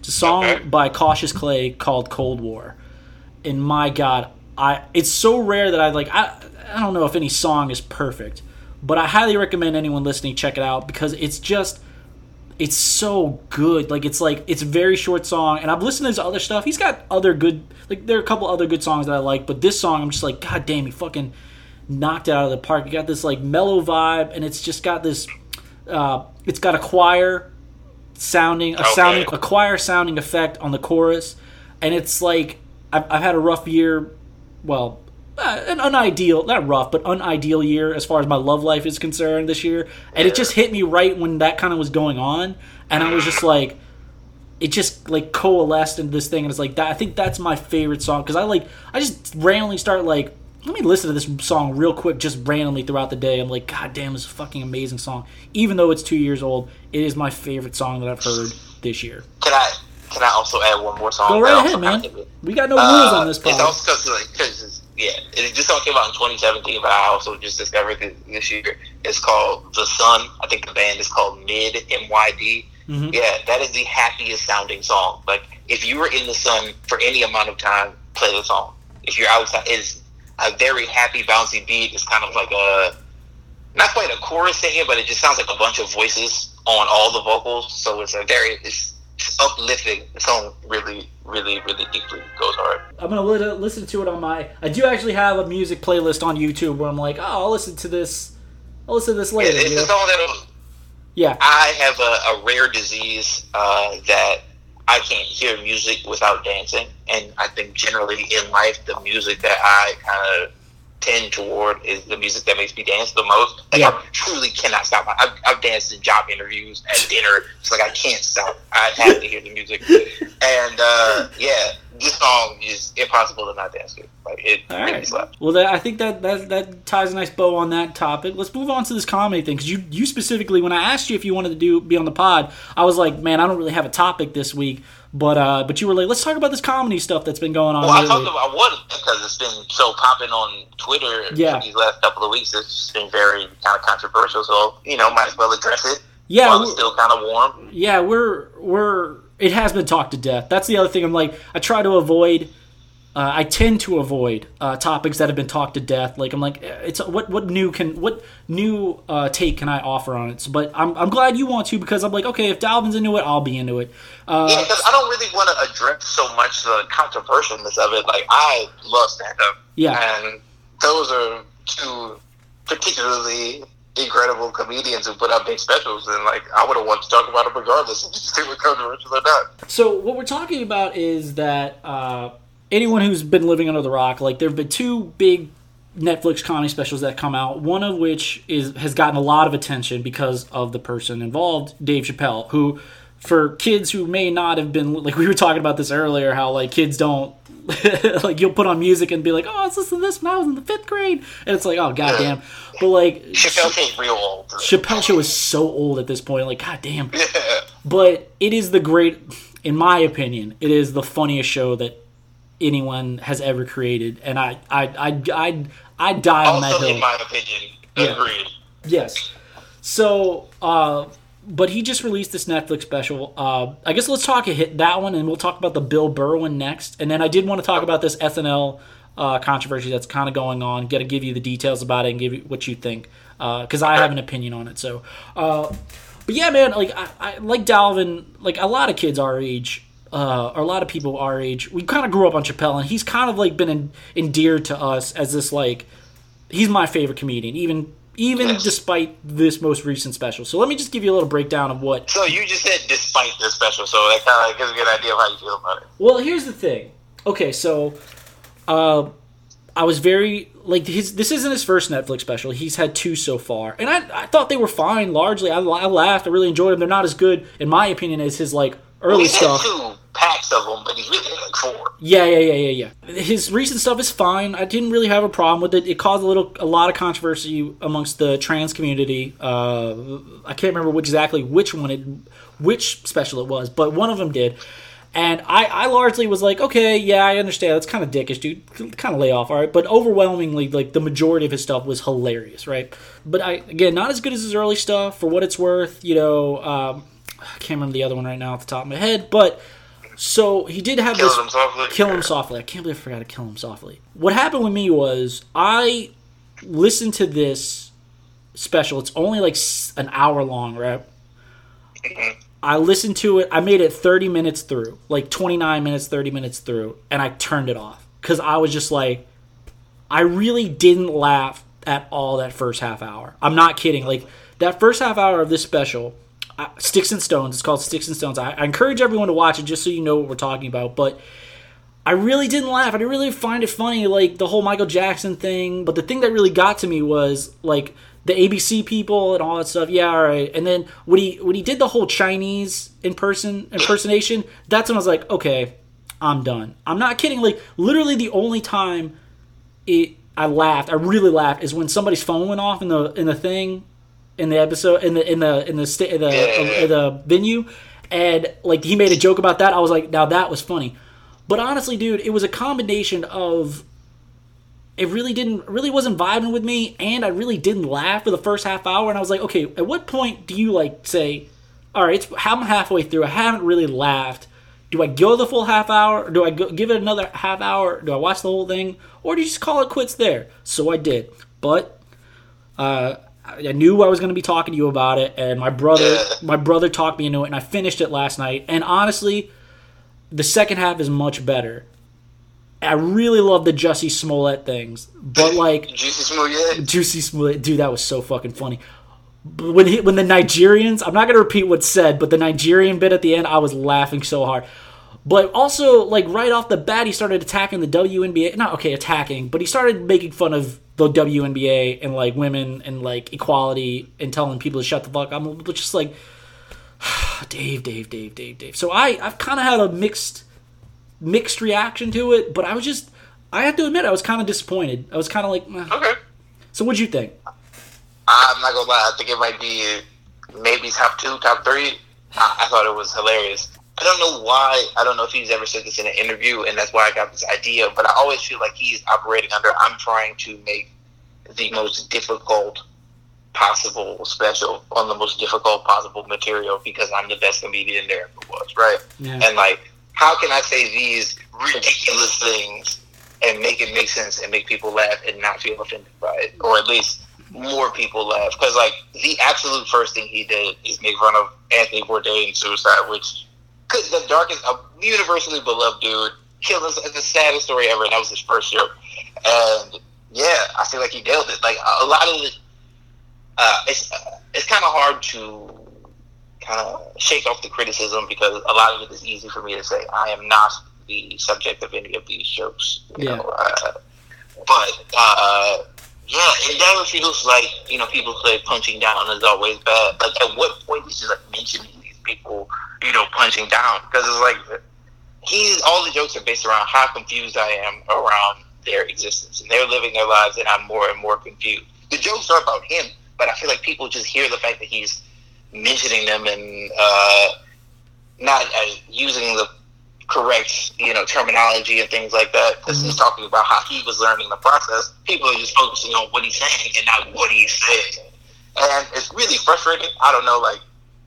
It's a song Okay. by Cautious Clay called "Cold War," and my God, I it's so rare that I like I I don't know if any song is perfect, but I highly recommend anyone listening check it out because it's just it's so good. Like it's like it's a very short song, and I've listened to his other stuff. He's got other good like there are a couple other good songs that I like, but this song I'm just like, God damn, he fucking knocked it out of the park. You got this like mellow vibe, and it's just got this. Uh, it's got a choir sounding a Okay. sounding a choir sounding effect on the chorus, and it's like I've, I've had a rough year. Well, uh, an unideal, not rough, but unideal year as far as my love life is concerned this year, and it just hit me right when that kind of was going on, and I was just like, it just like coalesced into this thing. And it's like that i think that's my favorite song. Because i like i just randomly start like let me listen to this song real quick just randomly throughout the day. I'm like god damn this is a fucking amazing song. Even though it's two years old it is my favorite song that i've heard this year. Can I can I also add one more song? go right ahead man. kinda hit me? we got no rules Uh, on this It's also because like, 'cause yeah, it, this song came out in 2017, but I also just discovered it this year. It's called The Sun. I think the band is called Mid M Y D. Mhm. Yeah, that is the happiest sounding song. Like if you were in the sun for any amount of time, play the song. If you're outside, it's a very happy, bouncy beat. It's kind of like a not quite a chorus singing, but it just sounds like a bunch of voices on all the vocals. So it's a very it's uplifting. The song really, really, really deeply goes hard. I'm gonna li- listen to it on my. I do actually have a music playlist on YouTube where I'm like, oh, I'll listen to this. I'll listen to this Yeah, later. it's you a know? song that Yeah, I have a, a rare disease uh, that I can't hear music without dancing, and I think generally in life, the music that I kind of tend toward is the music that makes me dance the most. Like Yeah. I truly cannot stop. I've, I've danced in job interviews, at dinner. It's like I can't stop. I have to hear the music, and uh, yeah, this song is impossible to not dance to. Like it All right. Well, that, I think that, that that ties a nice bow on that topic. Let's move on to this comedy thing because you you specifically when I asked you if you wanted to do be on the pod, I was like, man, I don't really have a topic this week, but uh, but you were like, let's talk about this comedy stuff that's been going on. Well, I lately. talked about I would because it's been so popping on Twitter Yeah. these last couple of weeks. It's just been very kind of controversial, so you know, might as well address it yeah, while it's still kind of warm. yeah, we're we're it has been talked to death. That's the other thing. I'm like, I try to avoid. Uh, I tend to avoid uh, topics that have been talked to death. Like I'm like, eh, it's what what new can what new uh, take can I offer on it? So, but I'm, I'm glad you want to because I'm like, okay, if Dalvin's into it, I'll be into it. Uh, Yeah, because I don't really want to address so much the controversialness of it. Like I love stand up, Yeah. and those are two particularly incredible comedians who put out big specials, and like I would have wanted to talk about them regardless if they were controversial or not. So what we're talking about is that uh, anyone who's been living under the rock, like there have been two big Netflix comedy specials that come out. One of which is has gotten a lot of attention because of the person involved, Dave Chappelle, who. For kids who may not have been like we were talking about this earlier, how like kids don't like you'll put on music and be like, oh, let's listen to this when I was in the fifth grade, and it's like, oh goddamn, but like Chappelle real old. Chappelle show is so old at this point, like goddamn, Yeah. but it is the great in my opinion it is the funniest show that anyone has ever created and i i i i, I die on that Also, hill in my opinion, Yeah. agreed. yes so uh but he just released this netflix special uh i guess let's talk a hit that one and we'll talk about the bill burr one next and then i did want to talk about this snl uh, controversy that's kind of going on. Got to give you the details about it and give you what you think because I have an opinion on it. So, uh, but yeah, man, like I, I like Dalvin. Like a lot of kids our age, uh, or a lot of people our age, we kind of grew up on Chappelle, and he's kind of like been en- endeared to us as this like he's my favorite comedian, even even Yes. despite this most recent special. So let me just give you a little breakdown of what So you just said despite this special, so that kind of gives a good idea of how you feel about it. Well, here's the thing. Okay, so uh, I was very like his. This isn't his first Netflix special. He's had two so far, and I, I thought they were fine. Largely, I, I laughed. I really enjoyed them. They're not as good, in my opinion, as his like early stuff. two packs of them, but he's really like four. Yeah, yeah, yeah, yeah, yeah. His recent stuff is fine. I didn't really have a problem with it. It caused a little, a lot of controversy amongst the trans community. Uh, I can't remember which, exactly which one it, which special it was, but one of them did. And I, I largely was like, okay, yeah, I understand. That's kind of dickish, dude. Kind of lay off, all right. But overwhelmingly, like the majority of his stuff was hilarious, right? But I, again, not as good as his early stuff. For what it's worth, you know, um, I can't remember the other one right now off the top of my head, but. So he did have Kills this him softly. Kill Him Softly. I can't believe I forgot to Kill Him Softly. What happened with me was I listened to this special. It's only like an hour long, right? Mm-hmm. I listened to it. I made it 30 minutes through, like 29 minutes, 30 minutes through, and I turned it off because I was just like, I really didn't laugh at all that first half hour. I'm not kidding. Like that first half hour of this special, uh, Sticks and Stones. It's called Sticks and Stones. I, I encourage everyone to watch it just so you know what we're talking about. But I really didn't laugh. I didn't really find it funny, like the whole Michael Jackson thing. But the thing that really got to me was like the ABC people and all that stuff. Yeah, all right. And then when he when he did the whole Chinese in person impersonation, that's when I was like, okay, I'm done. I'm not kidding. Like literally, the only time it I laughed, I really laughed, is when somebody's phone went off in the in the thing in the episode in the in the in the sta- the, Yeah. uh, the venue, and like he made a joke about that. I was like, now that was funny. But honestly, dude, it was a combination of it really didn't really wasn't vibing with me and i really didn't laugh for the first half hour and i was like okay at what point do you like say all right it's i'm halfway through i haven't really laughed do i go the full half hour or do i go, give it another half hour do i watch the whole thing or do you just call it quits there so i did but uh, I knew I was going to be talking to you about it, and my brother, my brother talked me into it, and I finished it last night. And honestly, the second half is much better. I really love the Jussie Smollett things, but like Juicy yeah. Juicy Smollett, dude, that was so fucking funny. But When he, when the Nigerians, I'm not gonna repeat what's said, but the Nigerian bit at the end, I was laughing so hard. But also, like right off the bat, he started attacking the WNBA. Not okay, attacking, but he started making fun of the WNBA and like women and like equality and telling people to shut the fuck up. I'm just like, Dave, Dave, Dave, Dave, Dave. So I, I've kind of had a mixed, mixed reaction to it, but I was just, I have to admit, I was kind of disappointed. I was kind of like, "Meh." Okay. so what'd you think? I'm not gonna lie. I think it might be maybe top two, top three. I, I thought it was hilarious. I don't know why. I don't know if he's ever said this in an interview, and that's why I got this idea. But I always feel like he's operating under. I'm trying to make the most difficult possible special on the most difficult possible material because I'm the best comedian there ever was, right? Yeah. And like, how can I say these ridiculous things and make it make sense and make people laugh and not feel offended by it, or at least more people laugh? Because like the absolute first thing he did is make fun of Anthony Bourdain in Suicide, which the darkest, a universally beloved dude, killed us. It's the saddest story ever, and that was his first joke. And yeah, I feel like he nailed it. Like a lot of the, uh, it's uh, it's kind of hard to kind of shake off the criticism because a lot of it is easy for me to say. I am not the subject of any of these jokes. You Yeah. know, uh, but uh, yeah, it never feels like you know people say punching down is always bad. Like at what point is he like mentioning people, you know, punching down? Because it's like he's all the jokes are based around how confused I am around their existence, and they're living their lives, and I'm more and more confused. The jokes are about him, but I feel like people just hear the fact that he's mentioning them and uh, not uh, using the correct, you know, terminology and things like that. Because he's talking about how he was learning the process. People are just focusing on what he's saying and not what he's saying, and it's really frustrating. I don't know, like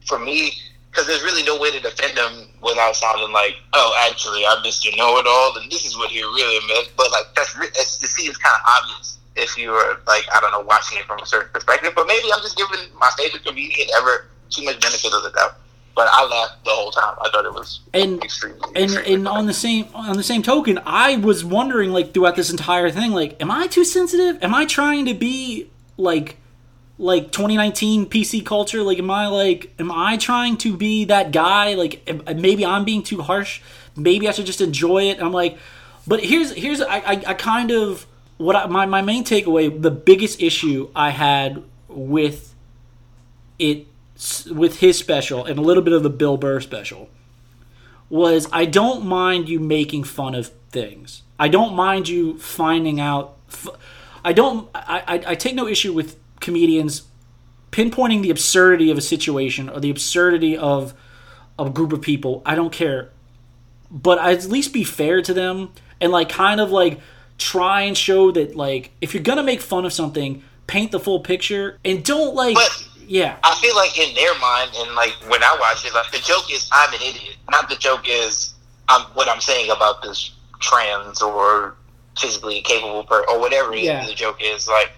for me, because there's really no way to defend him without sounding like, oh, actually, I'm Mr. Know-it-all, and this is what he really meant. But like that's it seems kind of obvious if you were like I don't know watching it from a certain perspective. But maybe I'm just giving my favorite comedian ever too much benefit of the doubt. But I laughed the whole time. I thought it was And extremely, and extremely and funny. on the same on the same token, I was wondering like throughout this entire thing, like, am I too sensitive? Am I trying to be like like 2019 PC culture? Like, am I like am I trying to be that guy? Like, uh, maybe I'm being too harsh. Maybe I should just enjoy it. I'm like, but here's here's I I, I kind of what I, my my main takeaway, the biggest issue I had with it with his special and a little bit of the Bill Burr special was I don't mind you making fun of things. I don't mind you finding out. I don't. I, I, I take no issue with comedians pinpointing the absurdity of a situation or the absurdity of a group of people. I don't care, but I at least be fair to them and like kind of like try and show that like if you're gonna make fun of something, paint the full picture and don't like But- yeah I feel like in their mind, and like when I watch it, like the joke is I'm an idiot, not the joke is I'm what I'm saying about this trans or physically capable person or whatever Yeah. the joke is. Like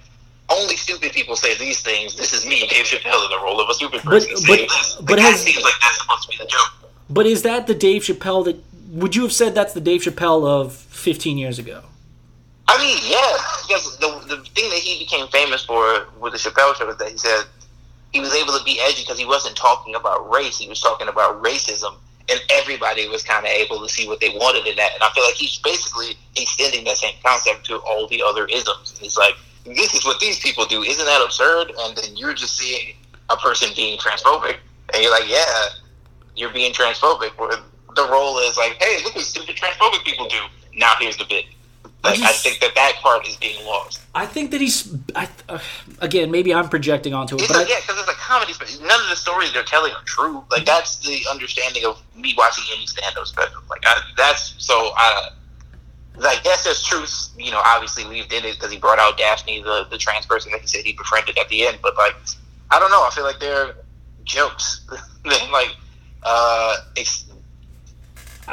only stupid people say these things. This is me, Dave Chappelle, in the role of a stupid person. but- saying this. but Like, has- seems like that's supposed to be the joke. But is that the Dave Chappelle that would you have said that's the Dave Chappelle of 15 years ago? I mean, yeah, because the the thing that he became famous for with the Chappelle show is that he said he was able to be edgy because he wasn't talking about race; he was talking about racism, and everybody was kind of able to see what they wanted in that. And I feel like he's basically extending that same concept to all the other isms. And he's like this is what these people do. Isn't that absurd? And then you're just seeing a person being transphobic, and you're like, yeah, you're being transphobic. The role is like, hey, look what stupid transphobic people do. Now here's the bit. Like, I, just, I think that that part is being lost. I think that he's. I, uh, again, maybe I'm projecting onto it, it's but a, I, yeah, because it's a comedy. But none of the stories they're telling are true. Like that's the understanding of me watching any stand-up special. Like I, that's so. I like yes, there's truth. You know, obviously weaved in it because he brought out Daphne, the the trans person that he said he befriended at the end. But like, I don't know. I feel like they're jokes. then like uh, ex-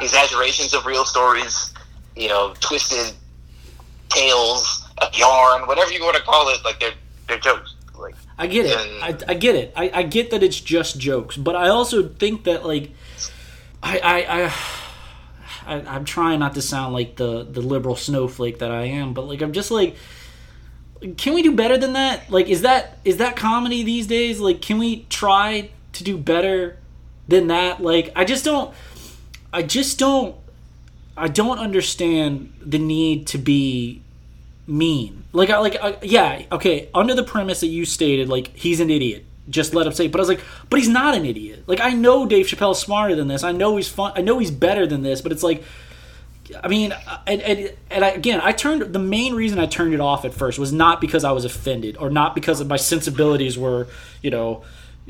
exaggerations of real stories. You know, twisted tales, a yarn, whatever you want to call it. Like they're they're jokes. Like I get it. And, I, I get it. I, I get that it's just jokes, but I also think that like I I. I I, am trying not to sound like the the liberal snowflake that I am, but like I'm just like, can we do better than that? Like, is that is that comedy these days? Like, can we try to do better than that? Like, I just don't, I just don't, I don't understand the need to be mean. Like, I like, I, yeah, okay. Under the premise that you stated, like he's an idiot just let him say. But I was like, but he's not an idiot. Like I know Dave Chappelle's smarter than this. I know he's fun. I know he's better than this. But it's like, I mean, and and, and I, again, I turned the main reason I turned it off at first was not because I was offended or not because my sensibilities were, you know,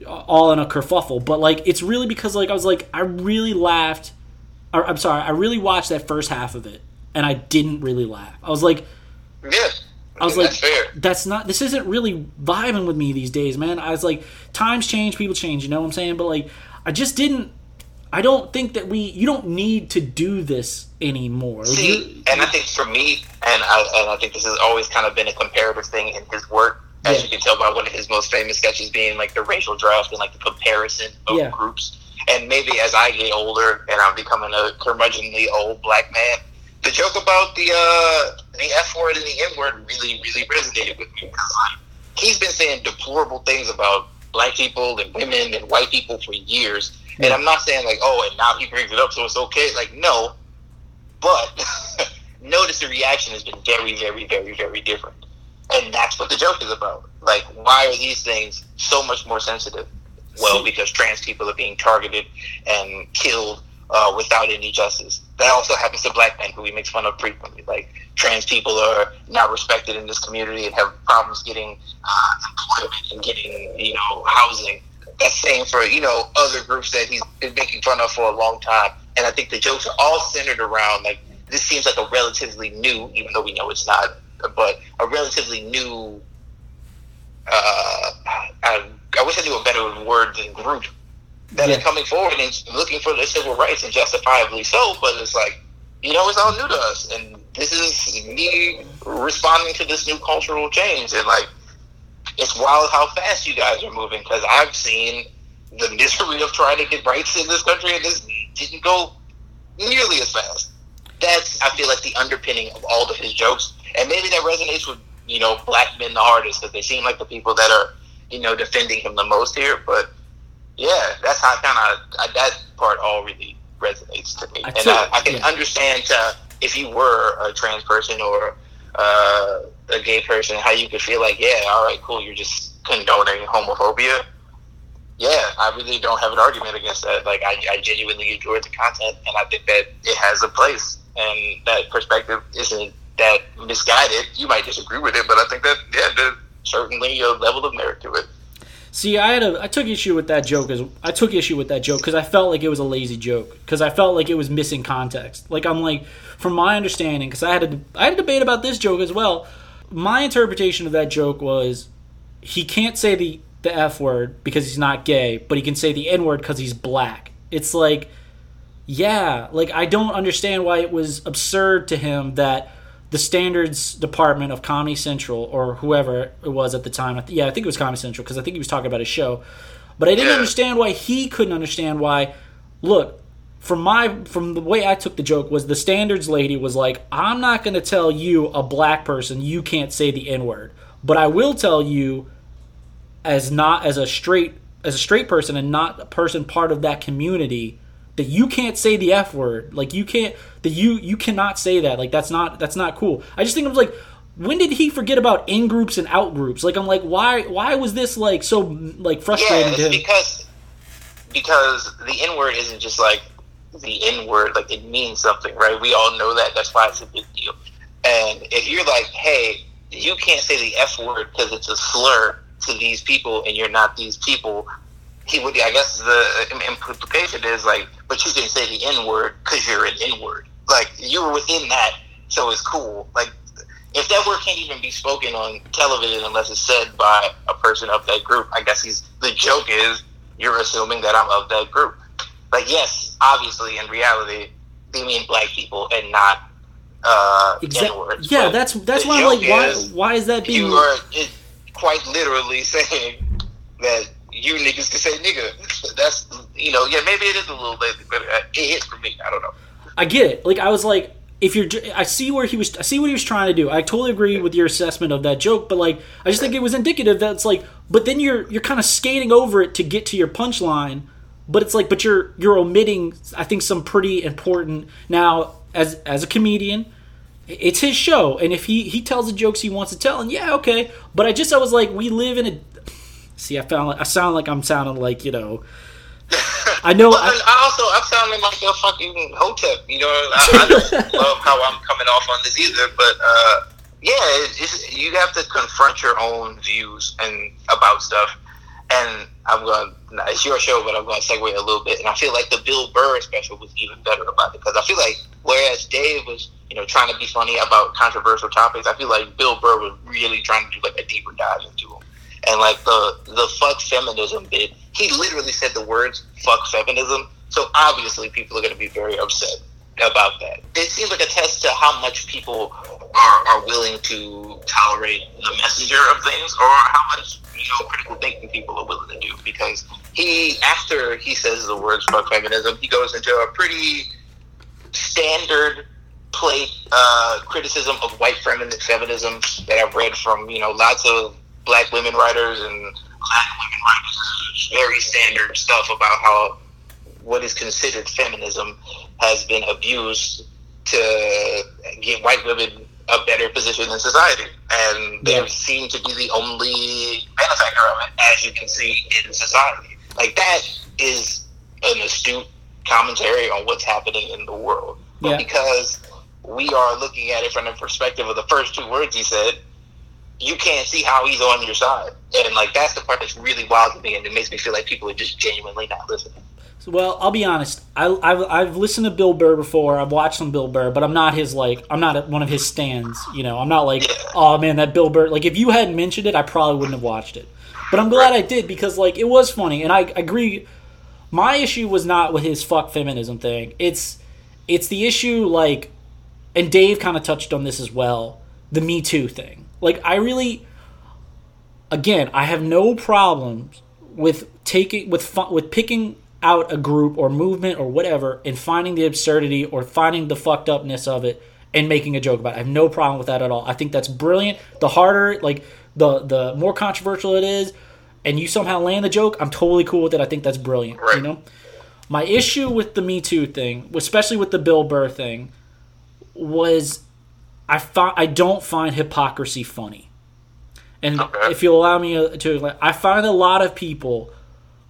all in a kerfuffle. But like, it's really because like I was like, I really laughed. Or, I'm sorry, I really watched that first half of it, and I didn't really laugh. I was like, yeah. I was like, that's, that's, not. This isn't really vibing with me these days, man. I was like, times change, people change. You know what I'm saying? But like, I just didn't. I don't think that we. You don't need to do this anymore. See, and I think for me, and I, and I think this has always kind of been a comparative thing in his work, as yeah. you can tell by one of his most famous sketches being like the racial draft and like the comparison of yeah. groups. And maybe as I get older and I'm becoming a curmudgeonly old black man, the joke about the uh, the F word and the N word really, really resonated with me he's been saying deplorable things about black people and women and white people for years. And I'm not saying like, oh, and now he brings it up, so it's okay. Like, no, but notice the reaction has been very, very, very, very different. And that's what the joke is about. Like, why are these things so much more sensitive? Well, because trans people are being targeted and killed uh, without any justice. That also happens to black men who we make fun of frequently. Like trans people are not respected in this community and have problems getting uh, employment and getting you know housing. That's same for you know other groups that he's been making fun of for a long time. And I think the jokes are all centered around like this seems like a relatively new, even though we know it's not, but a relatively new. Uh, I, I wish I knew a better word than group that yeah. are coming forward and looking for their civil rights and justifiably so. But it's like, you know, it's all new to us, and this is me responding to this new cultural change. And like, it's wild how fast you guys are moving because I've seen the misery of trying to get rights in this country, and this didn't go nearly as fast. That's I feel like the underpinning of all of his jokes, and maybe that resonates with you know black men the hardest because they seem like the people that are you know defending him the most here, but yeah, that's how kind of that part all really resonates to me, I and I, I, can yeah. understand uh, if you were a trans person or uh, a gay person, how you could feel like, yeah, all right, cool, you're just condoning homophobia. Yeah, I really don't have an argument against that. Like, I, I genuinely enjoyed the content, and I think that it has a place, and that perspective isn't that misguided. You might disagree with it, but I think that yeah, there's certainly a level of merit to it. See, I had a I took issue with that joke as I took issue with that joke because I felt like it was a lazy joke because I felt like it was missing context. Like I'm like, from my understanding, because I had a I had a debate about this joke as well. My interpretation of that joke was he can't say the the f word because he's not gay, but he can say the n word because he's black. It's like, yeah, like I don't understand why it was absurd to him that the standards department of Comedy Central or whoever it was at the time. Yeah, I think it was Comedy Central because I think he was talking about a show. But I didn't understand why he couldn't understand why. Look, from my from the way I took the joke was the standards lady was like, I'm not going to tell you a black person you can't say the n word, but I will tell you as not as a straight as a straight person and not a person part of that community that you can't say the f word like you can't that you you cannot say that like that's not that's not cool i just think was like when did he forget about in groups and out groups? Like I'm like, why why was this like so like frustrating yeah, to him? because because the N word isn't just like the N word, like it means something, right? We all know that. That's why it's a big deal. And if you're like, hey, you can't say the F word because it's a slur to these people, and you're not these people, he would. I guess the implication is like, but you can say the N word because you're an N word. Like you were within that, so it's cool. Like if that word can't even be spoken on television unless it's said by a person of that group, I guess he's the joke is you're assuming that I'm of that group. Like yes, obviously in reality they mean black people and not uh N-words. Yeah, But that's that's why I'm like, why is why is that being? you are it, quite literally saying that you niggas can say nigga. That's you know yeah maybe it is a little bit, but uh, it hits for me. I don't know. I get it. Like I was like, if you're, I see where he was. I see what he was trying to do. I totally agree with your assessment of that joke, but like, I just think it was indicative that it's like, but then you're you're kind of skating over it to get to your punchline. But it's like, but you're you're omitting, I think, some pretty important. Now, as as a comedian, it's his show, and if he he tells the jokes he wants to tell, and yeah, okay. But I just I was like, we live in a. See, I found I sound like I'm sounding like you know. I know. I, I also I'm sounding like a fucking hotep. You know, I, I don't love how I'm coming off on this either. But uh, yeah, it, you have to confront your own views and about stuff. And I'm going. It's your show, but I'm going to segue a little bit. And I feel like the Bill Burr special was even better about it because I feel like whereas Dave was, you know, trying to be funny about controversial topics, I feel like Bill Burr was really trying to do like a deeper dive into. And like the the fuck feminism bit, he literally said the words fuck feminism. So obviously people are going to be very upset about that. It seems like a test to how much people are, are willing to tolerate the messenger of things or how much you know critical thinking people are willing to do because he after he says the words fuck feminism he goes into a pretty standard plate uh, criticism of white feminine feminism that I've read from you know lots of black women writers and black women writers. Very standard stuff about how what is considered feminism has been abused to give white women a better position in society, and they Yeah. seem to be the only benefactor of it, as you can see in society. Like that is an astute commentary on what's happening in the world. But Yeah. because we are looking at it from the perspective of the first two words he said, you can't see how he's on your side. And like that's the part that's really wild to me and it makes me feel like people are just genuinely not listening. Well, I'll be honest. I, I've, I've listened to Bill Burr before. I've watched some Bill Burr, but I'm not his like. I'm not one of his stands. You know, I'm not like, Yeah. oh man, that Bill Burr. Like, if you hadn't mentioned it, I probably wouldn't have watched it. But I'm glad I did because like it was funny, and I agree. My issue was not with his fuck feminism thing. It's it's the issue like, and Dave kind of touched on this as well. The Me Too thing. Like, I really, again, I have no problems with taking with with picking out a group or movement or whatever and finding the absurdity or finding the fucked upness of it and making a joke about it. I have no problem with that at all. I think that's brilliant. The harder, like the the more controversial it is, and you somehow land the joke, I'm totally cool with it. I think that's brilliant. Right. You know, my issue with the Me Too thing, especially with the Bill Burr thing, was I find I don't find hypocrisy funny. And Okay. if you'll allow me uh, to, I find a lot of people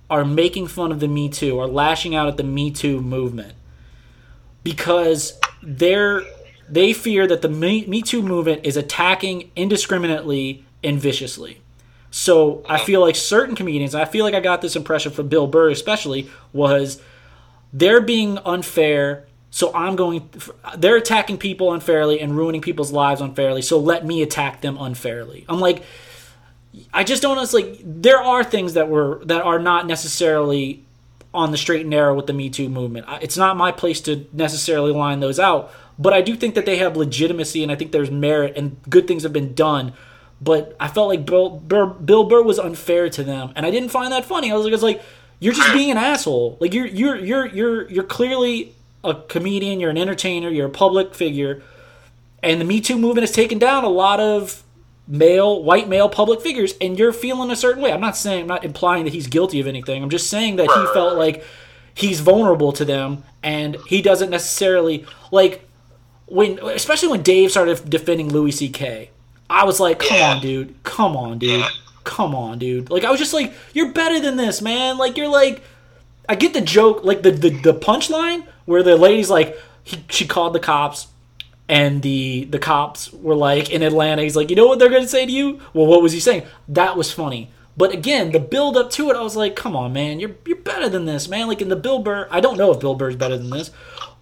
are making fun of the Me Too or lashing out at the Me Too movement because they're they fear that the Me, Me Too movement is attacking indiscriminately and viciously. So I feel like certain comedians, I feel like I got this impression from Bill Burr especially, was they're being unfair. So I'm going. They're attacking people unfairly and ruining people's lives unfairly. So let me attack them unfairly. I'm like, I just don't. It's like there are things that were that are not necessarily on the straight and narrow with the Me Too movement. It's not my place to necessarily line those out, but I do think that they have legitimacy and I think there's merit and good things have been done. But I felt like Bill Burr, Bill Burr was unfair to them, and I didn't find that funny. I was like, I was like, you're just being an asshole. Like you're you're you're you're you're clearly a comedian. You're an entertainer. You're a public figure, and the Me Too movement has taken down a lot of male, white male public figures, and you're feeling a certain way. I'm not saying, I'm not implying that he's guilty of anything. I'm just saying that he felt like he's vulnerable to them, and he doesn't necessarily like when, especially when Dave started defending Louis C.K. I was like, come on, dude, come on, dude, come on, dude. Like I was just like, you're better than this, man. Like you're like, I get the joke, like the the, the punchline where the lady's like, he, she called the cops. And the the cops were like in Atlanta. He's like, you know what they're gonna say to you? Well, what was he saying? That was funny. But again, the build up to it, I was like, come on, man, you're you're better than this, man. Like in the Bill Burr, I don't know if Bill Burr's better than this,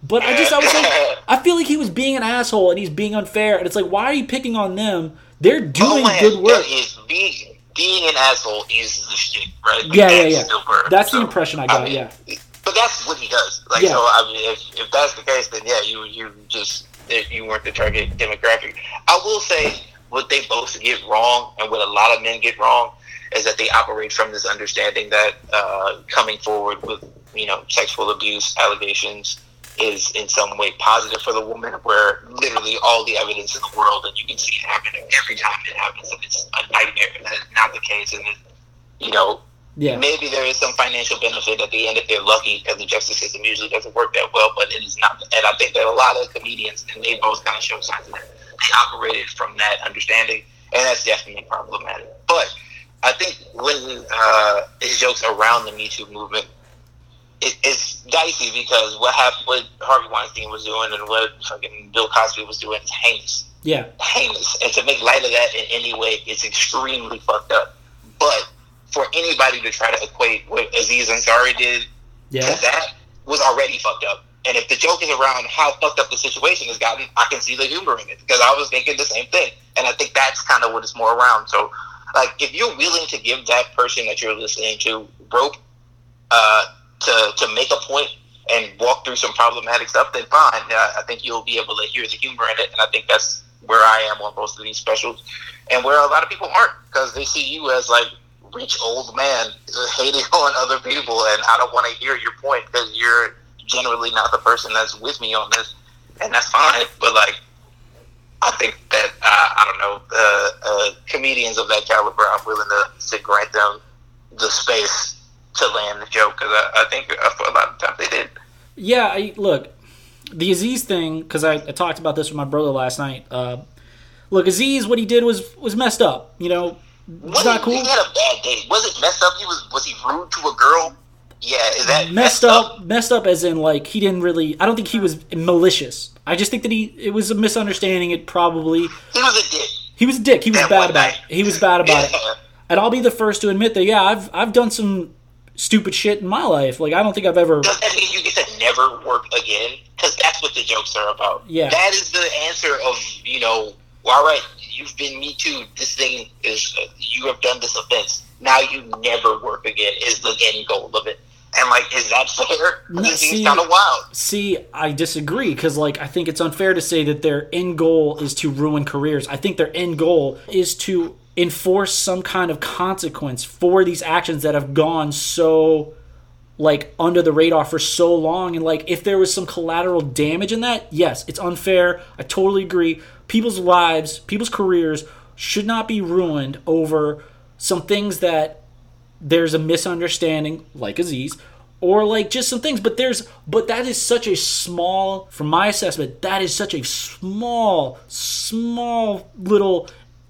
but I just I was like, I feel like he was being an asshole and he's being unfair, and it's like, why are you picking on them? They're doing Bowen good work. Is being being an asshole is the shit, right? Like, Yeah, yeah, yeah. that's. That's the impression I got. mean, yeah, But that's what he does. Like, Yeah. so I mean, if, if that's the case, then yeah, you you just you weren't the target demographic. I will say what they both get wrong, and what a lot of men get wrong, is that they operate from this understanding that uh, coming forward with you know sexual abuse allegations is in some way positive for the woman, where literally all the evidence in the world, and you can see it happen every time it happens, and it's a nightmare. And that is not the case, and you know yeah, maybe there is some financial benefit at the end if they're lucky, because the justice system usually doesn't work that well. But it is not, and I think that a lot of comedians and they both kind of show signs of that. They operated from that understanding, and that's definitely problematic. But I think when uh, his jokes around the Me Too movement, it, it's dicey because what happened, what Harvey Weinstein was doing, and what fucking Bill Cosby was doing is heinous yeah, heinous, and to make light of that in any way, is extremely fucked up. But for anybody to try to equate what Aziz Ansari did to yeah, that was already fucked up. And if the joke is around how fucked up the situation has gotten, I can see the humor in it because I was thinking the same thing. And I think that's kind of what it's more around. So, like, if you're willing to give that person that you're listening to rope uh, to to make a point and walk through some problematic stuff, then fine. I think you'll be able to hear the humor in it, and I think that's where I am on most of these specials, and where a lot of people aren't because they see you as like rich old man hating on other people, and I don't want to hear your point because you're generally not the person that's with me on this, and that's fine. But like, I think that uh, I don't know uh, uh, comedians of that caliber. I'm willing to, to grant them the space to land the joke because I, I think a lot of times they did. yeah. I, look, the Aziz thing because I, I talked about this with my brother last night. Uh, look, Aziz, what he did was was messed up. You know, it's Was not cool. he had a bad day. Was it messed up? He was was he rude to a girl? Yeah, is that messed up messed up as in like he didn't really i don't think he was malicious i just think that he it was a misunderstanding it probably He was a dick. he was a dick he was That bad about night. it he was bad about it and i'll be the first to admit that yeah i've i've done some stupid shit in my life like i don't think i've ever Does that mean you get to never work again? Because that's what the jokes are about. Yeah. That is the answer of, you know, all right, you've been Me Too. This thing is, uh, you have done this offense. Now you never work again is the end goal of it. And, like, is that fair? No, This see- kind of wild. See, I disagree because, like, I think it's unfair to say that their end goal is to ruin careers. I think their end goal is to enforce some kind of consequence for these actions that have gone so, like, under the radar for so long. And, like, if there was some collateral damage in that, yes, it's unfair. I totally agree. People's lives, people's careers should not be ruined over some things that there's a misunderstanding like aziz or like just some things but there's but that is such a small from my assessment that is such a small small little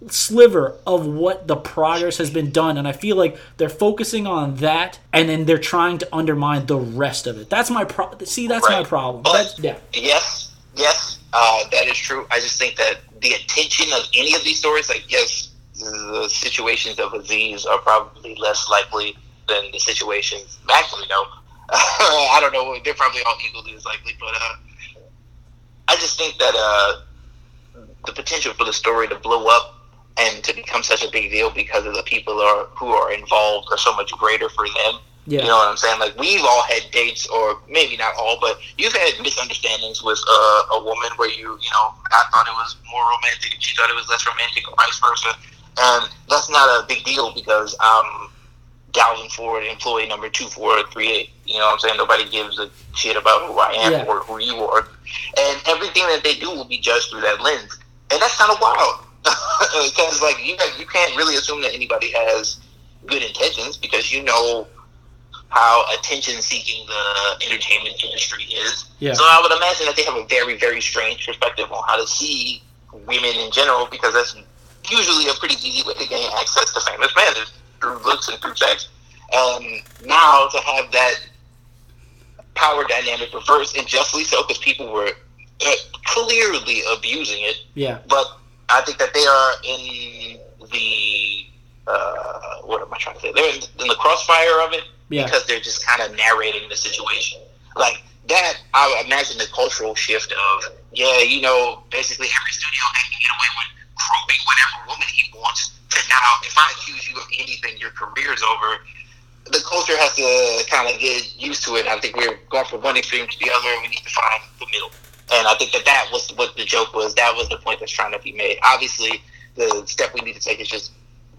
sliver of what the progress has been done and i feel like they're focusing on that and then they're trying to undermine the rest of it that's my problem see that's my problem But- that's, yeah Yes, yes, uh, that is true. I just think that the attention of any of these stories, like, yes, the situations of Aziz are probably less likely than the situations. Actually, no. I don't know. They're probably all equally as likely, but uh, I just think that uh, the potential for the story to blow up and to become such a big deal because of the people are who are involved are so much greater for them. yeah You know what I'm saying? Like we've all had dates, or maybe not all, but you've had misunderstandings with uh, a woman where you, you know, I thought it was more romantic and she thought it was less romantic, or vice versa. And that's not a big deal because I'm Dalvin Ford, employee number two four three eight. You know what I'm saying? Nobody gives a shit about who I am Yeah. or who you are, and everything that they do will be judged through that lens. And that's kind of wild because, like, you you can't really assume that anybody has good intentions because you know how attention seeking the entertainment industry is. Yeah. So I would imagine that they have a very, very strange perspective on how to see women in general because that's usually a pretty easy way to gain access to famous men is through looks and through sex. And now to have that power dynamic reversed, and justly so, because people were uh, clearly abusing it. Yeah. But I think that they are in the uh, what am I trying to say? They're in, in the crossfire of it Yeah. because they're just kind of narrating the situation. Like that, I imagine the cultural shift of yeah, you know, basically every studio they can get away with groping whatever woman he wants. To now, if I accuse you of anything, your career's over. The culture has to kind of get used to it. I think we're going from one extreme to the other, and we need to find the middle. And I think that that was what the joke was. That was the point that's trying to be made. Obviously, the step we need to take is just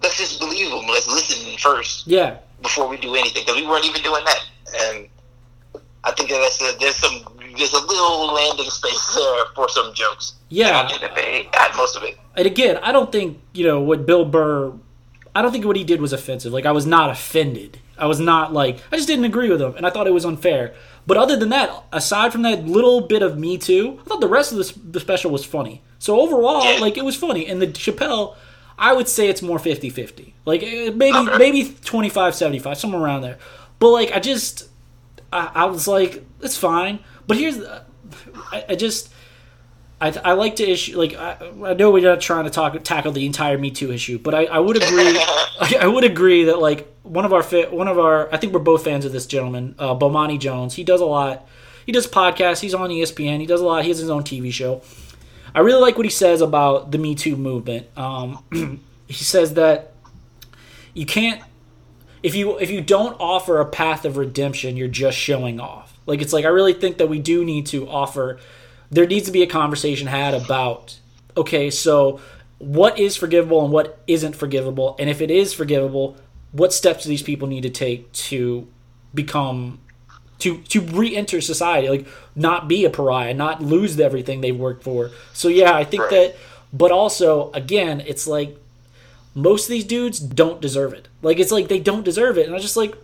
let's just believe them. Let's listen first Yeah. before we do anything because we weren't even doing that. And I think that that's a, there's some there's a little landing space there for some jokes. Yeah. I think that they got most of it. And again, I don't think you know what Bill Burr. I don't think what he did was offensive. Like I was not offended. I was not like I just didn't agree with him, and I thought it was unfair. But other than that, aside from that little bit of Me Too, I thought the rest of the, the special was funny. So overall, Yeah. like it was funny. And the Chappelle, I would say it's more 50-50. Like eh, maybe Okay. maybe 25-75, somewhere around there. But like I just, I, I was like, it's fine. But here's, I, I just. I, I like to issue like I, I know we're not trying to talk tackle the entire Me Too issue, but I, I would agree I, I would agree that like one of our fa- one of our I think we're both fans of this gentleman, uh, Bomani Jones. He does a lot. He does podcasts. He's on ESPN. He does a lot. He has his own TV show. I really like what he says about the Me Too movement. Um, he says that you can't if you if you don't offer a path of redemption, you're just showing off. Like it's like I really think that we do need to offer. There needs to be a conversation had about okay, so what is forgivable and what isn't forgivable, and if it is forgivable, what steps do these people need to take to become to to re-enter society, like not be a pariah, not lose everything they've worked for. So yeah, I think Right. that. But also, again, it's like most of these dudes don't deserve it. Like it's like they don't deserve it, and I was just like,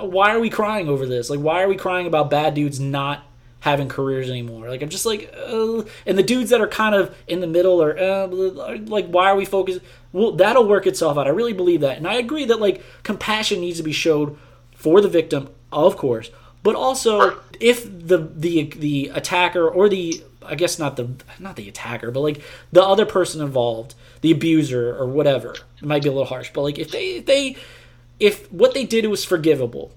why are we crying over this? Like, why are we crying about bad dudes not having careers anymore? Like, I'm just like, uh, and the dudes that are kind of in the middle or uh, like, why are we focused? Well, that'll work itself out. I really believe that, and I agree that like compassion needs to be showed for the victim, of course, but also if the the the attacker or the I guess not the not the attacker, but like the other person involved, the abuser or whatever. It might be a little harsh, but like if they if they if what they did was forgivable,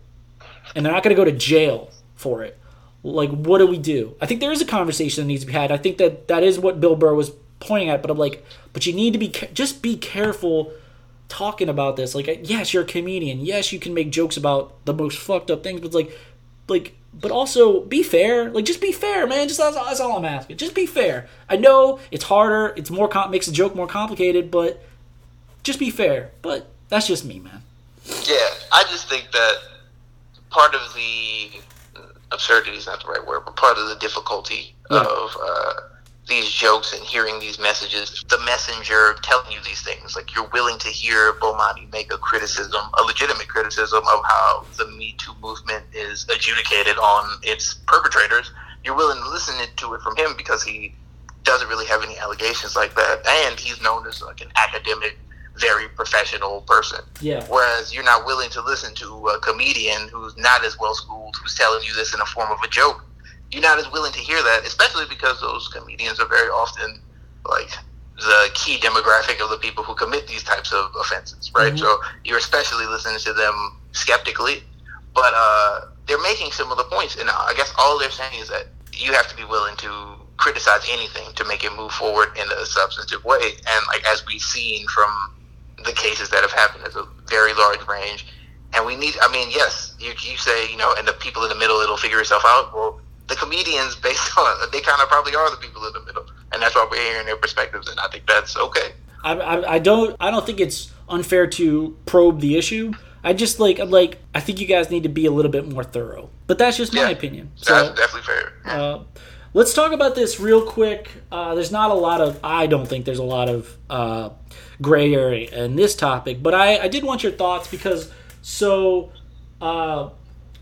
and they're not going to go to jail for it, like what do we do? I think there is a conversation that needs to be had. I think that that is what Bill Burr was pointing at, but I'm like, but you need to be just be careful talking about this. Like, yes, you're a comedian. Yes, you can make jokes about the most fucked up things, but like, like, but also be fair. Like, just be fair, man. Just that's, that's all I'm asking. Just be fair. I know it's harder. It's more com- makes the joke more complicated, but just be fair. But that's just me, man. Yeah, I just think that part of the absurdity is not the right word, but part of the difficulty Yeah. of uh, these jokes and hearing these messages, the messenger telling you these things, like you're willing to hear Bomani make a criticism, a legitimate criticism of how the Me Too movement is adjudicated on its perpetrators. You're willing to listen to it from him because he doesn't really have any allegations like that, and he's known as like an academic, very professional person. Yeah. Whereas you're not willing to listen to a comedian who's not as well schooled, who's telling you this in the form of a joke. You're not as willing to hear that, especially because those comedians are very often like the key demographic of the people who commit these types of offenses, right? Mhm. So you're especially listening to them skeptically, but uh, they're making similar points, and I guess all they're saying is that you have to be willing to criticize anything to make it move forward in a substantive way. And like as we've seen from the cases that have happened, is a very large range. And we need, I mean, yes, you, you say, you know, and the people in the middle, it'll figure itself out. Well, the comedians, based on, they kind of probably are the people in the middle. And that's why we're hearing their perspectives. And I think that's okay. I, I, I don't I don't think it's unfair to probe the issue. I just like I'm like I think you guys need to be a little bit more thorough. But that's just my Yeah. opinion. That's So definitely fair. uh, let's talk about this real quick. Uh, there's not a lot of I don't think there's a lot of uh, gray area in this topic, but I, I did want your thoughts because so uh,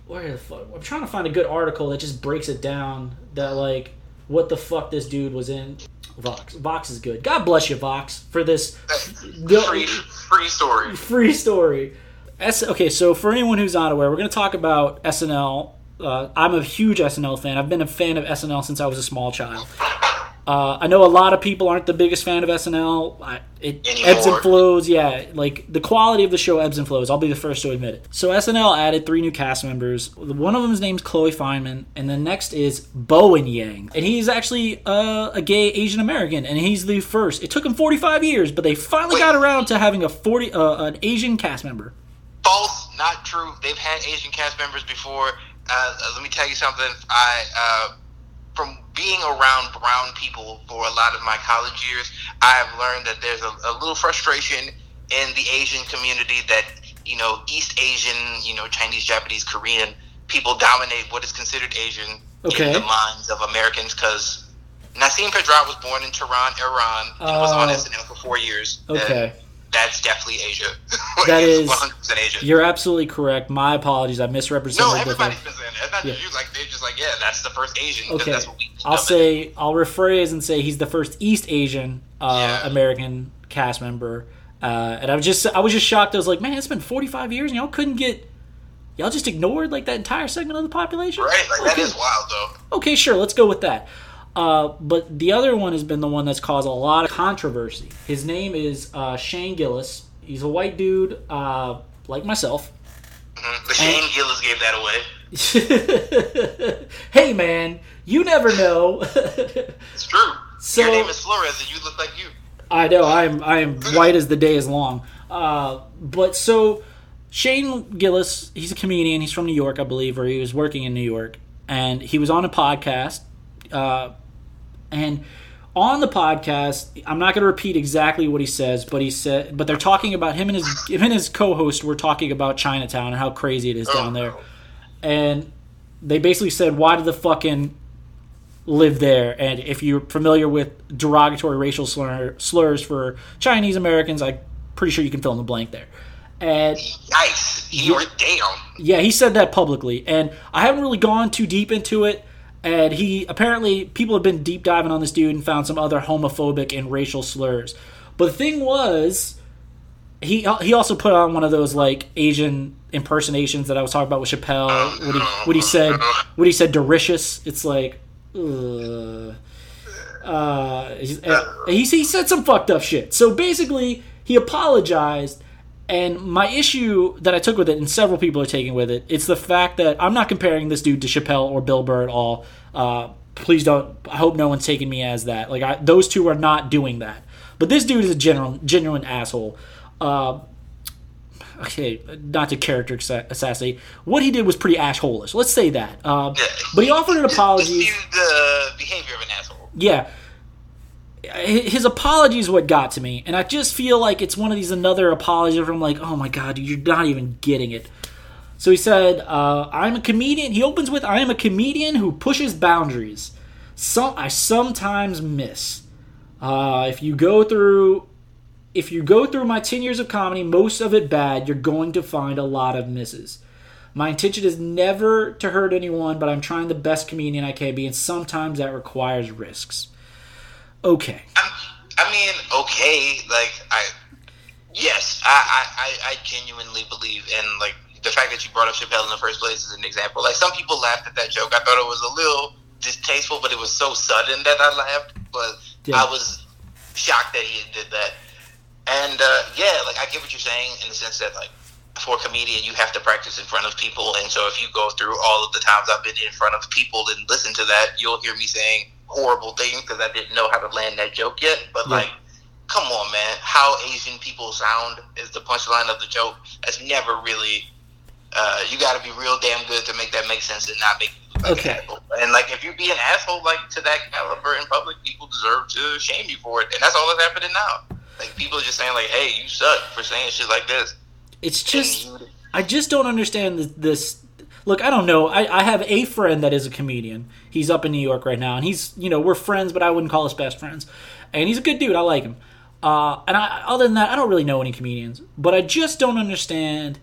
where the fuck I'm trying to find a good article that just breaks it down that like what the fuck this dude was in Vox. Vox is good. God bless you, Vox, for this free free story. Free story. S- okay, so for anyone who's not aware, we're going to talk about SNL. Uh, I'm a huge SNL fan. I've been a fan of SNL since I was a small child. Uh, I know a lot of people aren't the biggest fan of SNL. I, it Anymore. ebbs and flows. Yeah, like the quality of the show ebbs and flows. I'll be the first to admit it. So SNL added three new cast members. One of them's name's Chloe Fineman, and the next is Bowen Yang, and he's actually uh, a gay Asian American, and he's the first. It took him 45 years, but they finally Wait. got around to having a 40 uh, an Asian cast member. False, not true. They've had Asian cast members before. Uh, uh, let me tell you something. I, uh, from being around brown people for a lot of my college years, I have learned that there's a, a little frustration in the Asian community that you know East Asian, you know Chinese, Japanese, Korean people dominate what is considered Asian Okay. in the minds of Americans because. Nasim Pedrad was born in Tehran, Iran, and was on Oh. SNL for four years. Okay. That's definitely Asia. That is- 100% Asia. You're absolutely correct. My apologies. I misrepresented No, everybody's been saying that. It's not Yeah. just you. Like they're just like, yeah, that's the first Asian. Okay, that's what we I'll say I'll rephrase and say he's the first East Asian uh, Yeah. American cast member, uh, and I was just I was just shocked. I was like, man, it's been 45 years and y'all couldn't get y'all just ignored like that entire segment of the population. right. Like that Okay. is wild though. Okay, sure, let's go with that. Uh, but the other one has been the one that's caused a lot of controversy. His name is uh, Shane Gillis. He's a white dude, uh, like myself. Mhm. The Shane Gillis gave that away. hey, man, you never know. It's true. So- Your name is Flores, and you look like you. I know I'm I am white as the day is long. Uh, but so Shane Gillis, he's a comedian. He's from New York, I believe, or he was working in New York, and he was on a podcast. Uh, and on the podcast, I'm not going to repeat exactly what he says, but he said, but they're talking about him and his him and his co-host were talking about Chinatown and how crazy it is oh, down there, and they basically said, "Why did the fucking live there. And if you're familiar with derogatory racial slur, slurs for Chinese Americans, I'm pretty sure you can fill in the blank there. And Yikes. Yeah. or damn. yeah, he said that publicly, and I haven't really gone too deep into it. And he apparently people have been deep diving on this dude and found some other homophobic and racial slurs. But the thing was, he he also put on one of those like Asian impersonations that I was talking about with Chappelle. What he when he said when he said delicious, it's like, ugh. Uh, uh, he, he said some fucked up shit. So basically, he apologized. And my issue that I took with it, and several people are taking with it, it's the fact that I'm not comparing this dude to Chappelle or Bill Burr at all. Uh, please don't. I hope no one's taking me as that. Like I, those two are not doing that. But this dude is a general, genuine asshole. Uh, okay, not to character assassinate. What he did was pretty assholish. Let's say that. Uh, Yeah. but he offered an apology. The behavior of an asshole. Yeah. His apology is what got to me, and I just feel like it's one of these another apology where I'm like, oh my god, you're not even getting it. So he said, uh, "I'm a comedian." He opens with, "I am a comedian who pushes boundaries. Some I sometimes miss. Uh, if you go through, if you go through my ten years of comedy, most of it bad, you're going to find a lot of misses. My intention is never to hurt anyone, but I'm trying the best comedian I can be, and sometimes that requires risks." Okay. I'm, I mean, okay, like I, yes, I, I, I, I genuinely believe in like the fact that you brought up Chappelle in the first place is an example. Like some people laughed at that joke. I thought it was a little distasteful, but it was so sudden that I laughed. But Yeah. I was shocked that he did that. And uh, yeah, like I get what you're saying in the sense that like for a comedian, you have to practice in front of people, and so if you go through all of the times I've been in front of people and listen to that, you'll hear me saying horrible thing because I didn't know how to land that joke yet. But Yeah. like, come on, man, how Asian people sound is the punchline of the joke. That's never really. Uh, you got to be real damn good to make that make sense and not make like Okay. an. And like, if you be an asshole like to that caliber in public, people deserve to shame you for it, and that's all that's happening now. Like people are just saying like, "Hey, you suck for saying shit like this." It's just you- I just don't understand this, this. Look, I don't know. I, I have a friend that is a comedian. He's up in New York right now, and he's you know we're friends, but I wouldn't call us best friends. And he's a good dude. I like him. Uh, and I, other than that, I don't really know any comedians. But I just don't understand,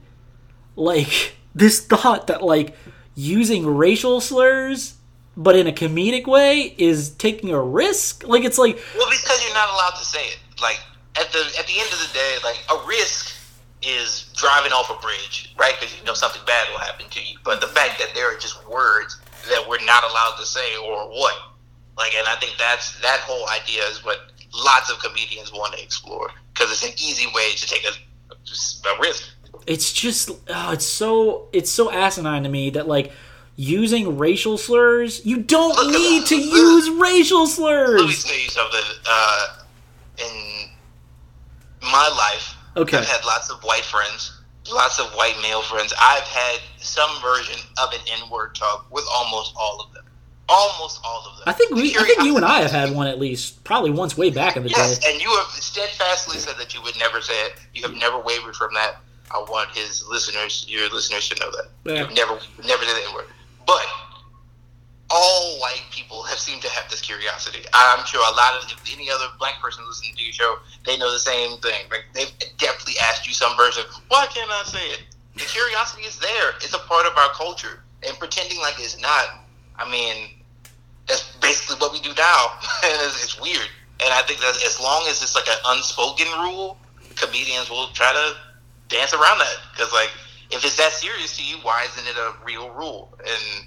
like this thought that like using racial slurs but in a comedic way is taking a risk. Like it's like Well, because you're not allowed to say it. Like at the at the end of the day, like a risk is driving off a bridge, right? Because you know something bad will happen to you. But the fact that there are just words that we're not allowed to say, or what, like, and I think that's that whole idea is what lots of comedians want to explore because it's an easy way to take a, a risk. it's just oh, it's so it's so asinine to me that like using racial slurs you don't Look, need to use racial Let me slurs tell you something. Uh, in my life, Okay. I've had lots of white friends, lots of white male friends. I've had some version of an N-word talk with almost all of them. Almost all of them. i think we i think you and i have had one at least probably once way back in the Yes, day and you have steadfastly said that you would never say it. You have never wavered from that. I want his listeners, your listeners, to know that Yeah. you've never, never said the N-word. But all white people have seemed to have this curiosity. I'm sure a lot of if any other black person listening to your show, they know the same thing. Like they've definitely asked you some version. Why can't I say it? The curiosity is there. It's a part of our culture, and pretending like it's not. I mean, that's basically what we do now, and it's, it's weird. And I think that as long as it's like an unspoken rule, comedians will try to dance around that. Because like, if it's that serious to you, why isn't it a real rule? And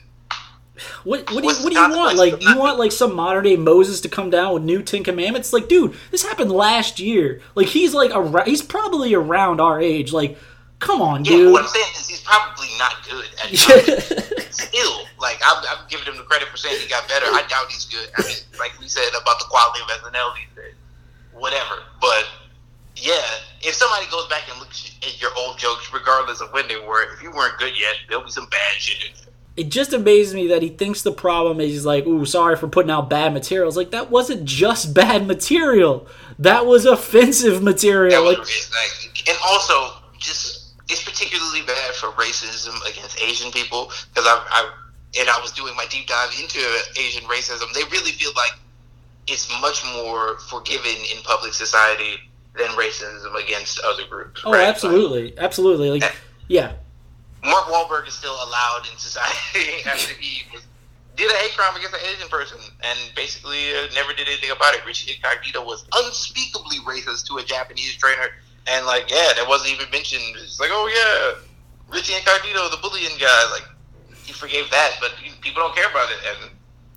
what what do you, what do you want like you want like some modern day moses to come down with new 10 commandments like dude this happened last year like he's like a he's probably around our age like come on yeah, dude what I'm saying is he's probably not good at Still, like I'm, I'm giving him the credit for saying he got better. I doubt he's good. I mean, like we said about the quality of SNL these days, whatever. But yeah, if somebody goes back and looks at your old jokes, regardless of when they were, if you weren't good yet, there'll be some bad shit in there. It just amazes me that he thinks the problem is he's like, ooh, sorry for putting out bad materials. Like that wasn't just bad material. That was offensive material. Was Like and also just it's particularly bad for racism against Asian people because I, I and I was doing my deep dive into Asian racism. They really feel like it's much more forgiven in public society than racism against other groups. Oh, right? absolutely. Absolutely. Like eh. yeah. Mark Wahlberg is still allowed in society after he was, did a hate crime against an Asian person and basically uh, never did anything about it. Richie Incognito was unspeakably racist to a Japanese trainer, and like, yeah, that wasn't even mentioned. It's like, oh yeah, Richie Incognito, the bullying guy, like he forgave that, but people don't care about it, and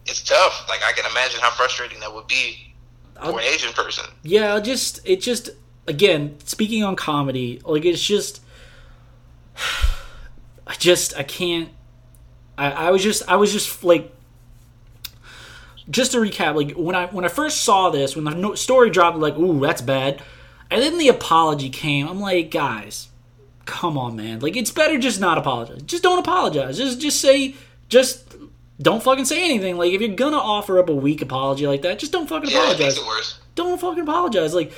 it's tough. Like I can imagine how frustrating that would be for I'll- an Asian person. Yeah, just it just again speaking on comedy, like it's just I just I can't. I, I was just I was just like just to recap like when I when I first saw this when the story dropped like ooh that's bad and then the apology came I'm like guys come on man. Like it's better just not apologize. Just don't apologize. Just just say just don't fucking say anything. Like if you're gonna offer up a weak apology like that just don't fucking Yeah, apologize. don't fucking apologize. Like,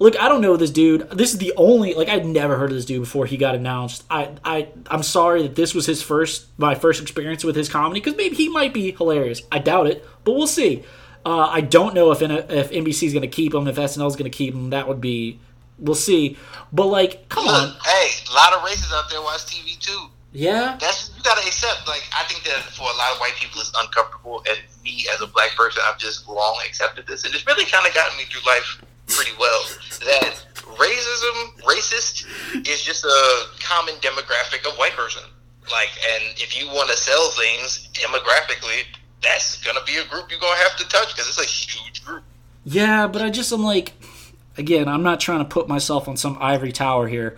look, I don't know this dude. This is the only like I'd never heard of this dude before he got announced. I I I'm sorry that this was his first my first experience with his comedy because maybe he might be hilarious. I doubt it, but we'll see. Uh, I don't know if if NBC is going to keep him, if SNL is going to keep him. That would be we'll see. But like, come on, hey, a lot of races out there watch TV too. yeah, that's you gotta accept. Like I think that for a lot of white people, it's uncomfortable, and me as a black person, I've just long accepted this, and it's really kind of gotten me through life pretty well. That racism, racist, is just a common demographic of white person. Like, and if you want to sell things demographically, that's gonna be a group you're gonna have to touch because it's a huge group. yeah. But I just I'm like, again, I'm not trying to put myself on some ivory tower here.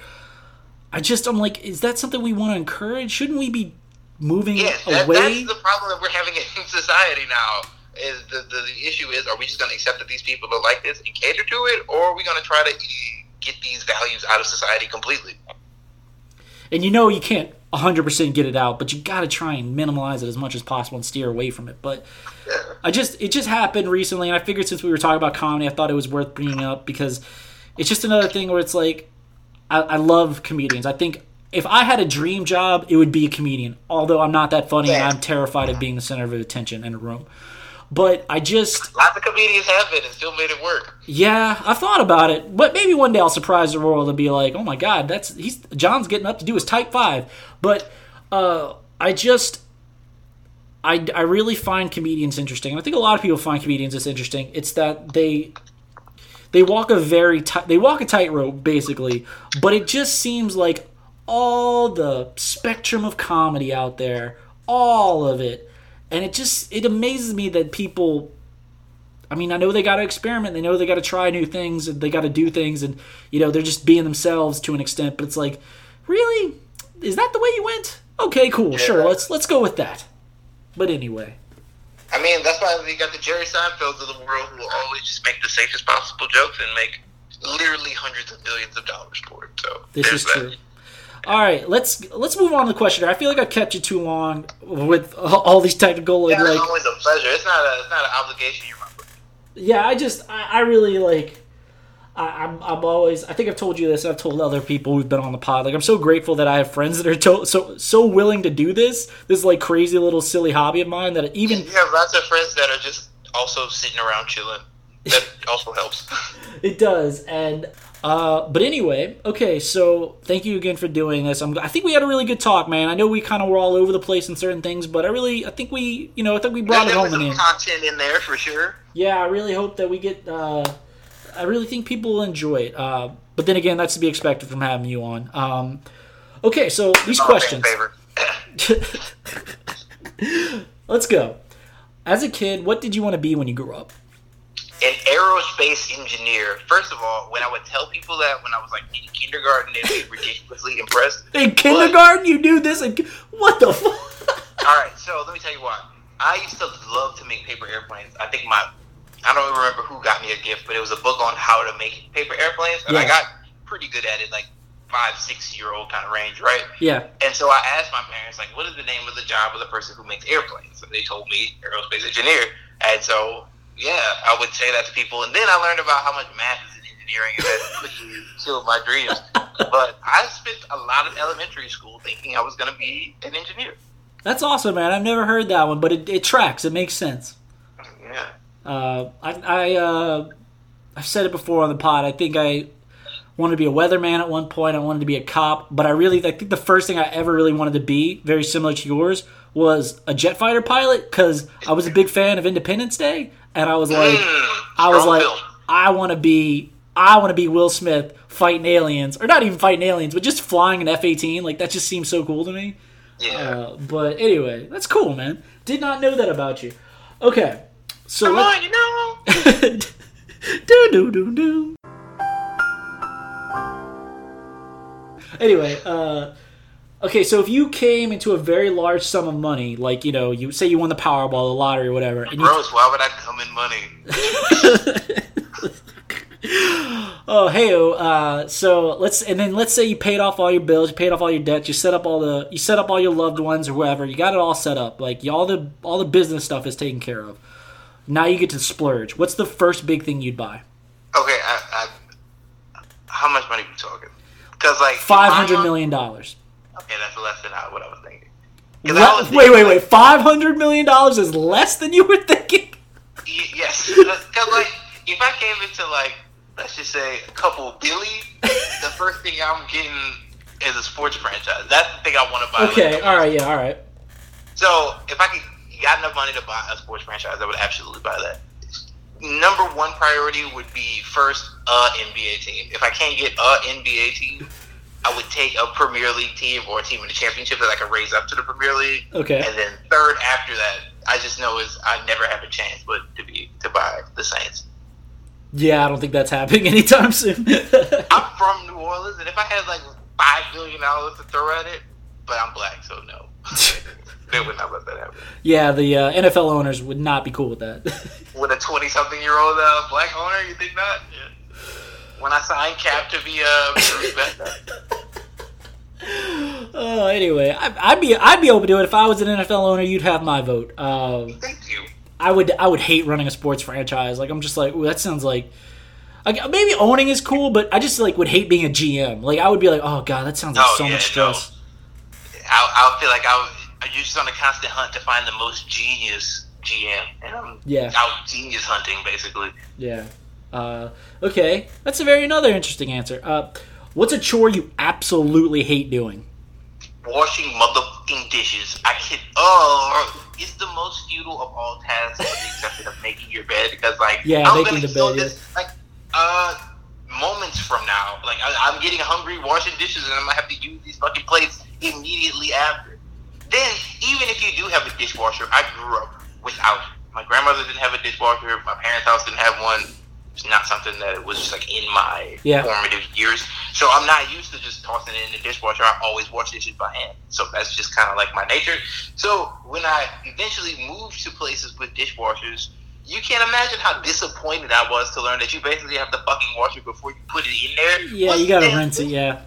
I just I'm like, is that something we want to encourage? Shouldn't we be moving Yes, that, away? that's the problem that we're having in society now. Is the, the the issue is are we just going to accept that these people are like this and cater to it, or are we going to try to get these values out of society completely? and you know you can't 100% get it out but you got to try and minimize it as much as possible and steer away from it but Yeah. i just it just happened recently and i figured since we were talking about comedy i thought it was worth bringing up because it's just another thing where it's like i, I love comedians i think if i had a dream job it would be a comedian although i'm not that funny and i'm terrified of being the center of attention in a room but i just Lots of comedians have been and still made it work. yeah, I've thought about it, but maybe one day I'll surprise the world and be like, "Oh my God, that's he's John's getting up to do his tight five. But uh, I just I, I really find comedians interesting. And I think a lot of people find comedians this interesting. It's that they they walk a very tight they walk a tightrope basically, but it just seems like all the spectrum of comedy out there, all of it, and it just it amazes me that people. I mean, I know they got to experiment. They know they got to try new things, and they got to do things, and you know they're just being themselves to an extent. But it's like, really, is that the way you went? Okay, cool, sure. Let's let's go with that. But anyway, I mean, that's why we got the Jerry Seinfelds of the world who will always just make the safest possible jokes and make literally hundreds of billions of dollars for it. So this is that. true. All right, let's let's move on to the questionnaire. I feel like I kept you too long with all these technical Yeah, and it's always a pleasure. It's not a it's not an obligation. You're my friend. yeah. I just I, I really like. I, I'm I'm always I think I've told you this. I've told other people who've been on the pod. Like I'm so grateful that I have friends that are to, so so willing to do this. This like crazy little silly hobby of mine that even You have lots of friends that are just also sitting around chilling. That also helps. It does, and uh, but anyway, okay. So thank you again for doing this. I'm, I think we had a really good talk, man. I know we kind of were all over the place in certain things, but I really, I think we, you know, I think we brought There's it home some content in there for sure. Yeah, I really hope that we get. Uh, I really think people will enjoy it. Uh, but then again, that's to be expected from having you on. Um, okay, so these in questions. Let's go. As a kid, what did you want to be when you grew up? An aerospace engineer. First of all, when I would tell people that when I was like in kindergarten, they'd be ridiculously impressed. In kindergarten, you do this, and what the fuck? All right, so let me tell you what. I used to love to make paper airplanes. I think my, I don't remember who got me a gift, but it was a book on how to make paper airplanes, and I got pretty good at it, like five, six year old kind of range, right? Yeah, And so I asked my parents, like, what is the name of the job of the person who makes airplanes? And they told me aerospace engineer. And so, yeah, I would say that to people. And then I learned about how much math is in engineering, and that killed my dreams. But I spent a lot of elementary school thinking I was going to be an engineer. that's awesome, man. I've never heard that one, but it, it tracks. It makes sense. Yeah. Uh, I, I uh, I've said it before on the pod. I think I wanted to be a weatherman at one point. I wanted to be a cop, but I really, I think the first thing I ever really wanted to be, very similar to yours, was a jet fighter pilot because I was a big fan of Independence Day, and I was like, Mm, I was like. I want to be, I want to be Will Smith fighting aliens, or not even fighting aliens, but just flying an F eighteen. Like that just seems so cool to me. yeah. Uh, but anyway, that's cool, man. Did not know that about you. Okay, so Come on, you know. do do do do. Anyway, uh, okay, so if you came into a very large sum of money, like you know, you say you won the Powerball, the lottery, or whatever, and you, Gross, why would I come in money? oh hey, uh, so let's and then let's say you paid off all your bills, you paid off all your debts, you set up all the, you set up all your loved ones or whoever, you got it all set up, like all the all the business stuff is taken care of. Now you get to splurge. What's the first big thing you'd buy? Okay, I, I, how much money are we talking? Because, like, five hundred million dollars. Okay, that's less than what I was thinking. 'Cause I was Wait, wait, thinking, wait! Five hundred million dollars is less than you were thinking. Y- Yes, because like if I came into like let's just say a couple Billy, the first thing I'm getting is a sports franchise. That's the thing I want to buy. Okay, Like, all right, yeah, all right. So if I could got enough money to buy a sports franchise, I would absolutely buy that. Number one priority would be first a NBA team. If I can't get a NBA team, I would take a Premier League team or a team in the championship that I could raise up to the Premier League. Okay. And then third after that, I just know is I never have a chance but to be to buy the Saints. Yeah, I don't think that's happening anytime soon. I'm from New Orleans, and if I had like five billion dollars to throw at it, but I'm black, so no, they would not let that happen. yeah, the uh, NFL owners would not be cool with that. With a twenty-something-year-old uh, black owner, you think not? Yeah. When I signed Cap to be a. Bruce Best, Oh, anyway, I, I'd be I'd be open to it if I was an NFL owner. You'd have my vote. Um, thank you. I would I would hate running a sports franchise. Like I'm just like, ooh, that sounds like. Like maybe owning is cool, but I just like would hate being a GM. Like I would be like, oh god, that sounds like Oh, so yeah, much stress. I, I feel like I I'm just on a constant hunt to find the most genius GM, and I'm Yeah. out genius hunting basically. Yeah. Uh, okay, that's a very another interesting answer. Uh, what's a chore you absolutely hate doing? Washing motherfucking dishes. I can Oh, it's the most futile of all tasks, with the exception of making your bed. Because like, Yeah, I'm making gonna the bed, This, like, uh, moments from now, like I, I'm getting hungry, washing dishes, and I'm gonna have to use these fucking plates immediately after. Then, even if you do have a dishwasher, I grew up without. it. My grandmother didn't have a dishwasher. My parents' house didn't have one. It's not something that was just like in my Yeah. formative years. So I'm not used to just tossing it in the dishwasher. I always wash dishes by hand. So that's just kind of like my nature. So when I eventually moved to places with dishwashers, you can't imagine how disappointed I was to learn that you basically have to fucking wash it before you put it in there. Yeah, What's you gotta rinse it. Yeah.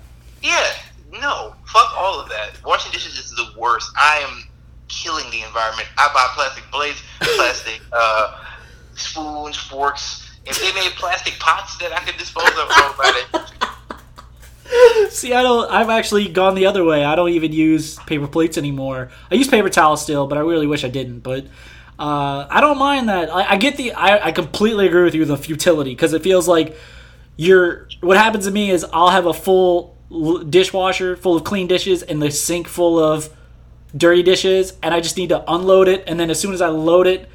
Yeah, no, fuck all of that. Washing dishes is the worst. I am killing the environment. I buy plastic plates, plastic uh, spoons, forks. If they made plastic pots that I could dispose of, that. See, I don't. I've actually gone the other way. I don't even use paper plates anymore. I use paper towels still, but I really wish I didn't. But uh, I don't mind that. I, I get the. I, I completely agree with you the futility because it feels like you're. What happens to me is I'll have a full dishwasher full of clean dishes and the sink full of dirty dishes, and I just need to unload it. And then as soon as I load it,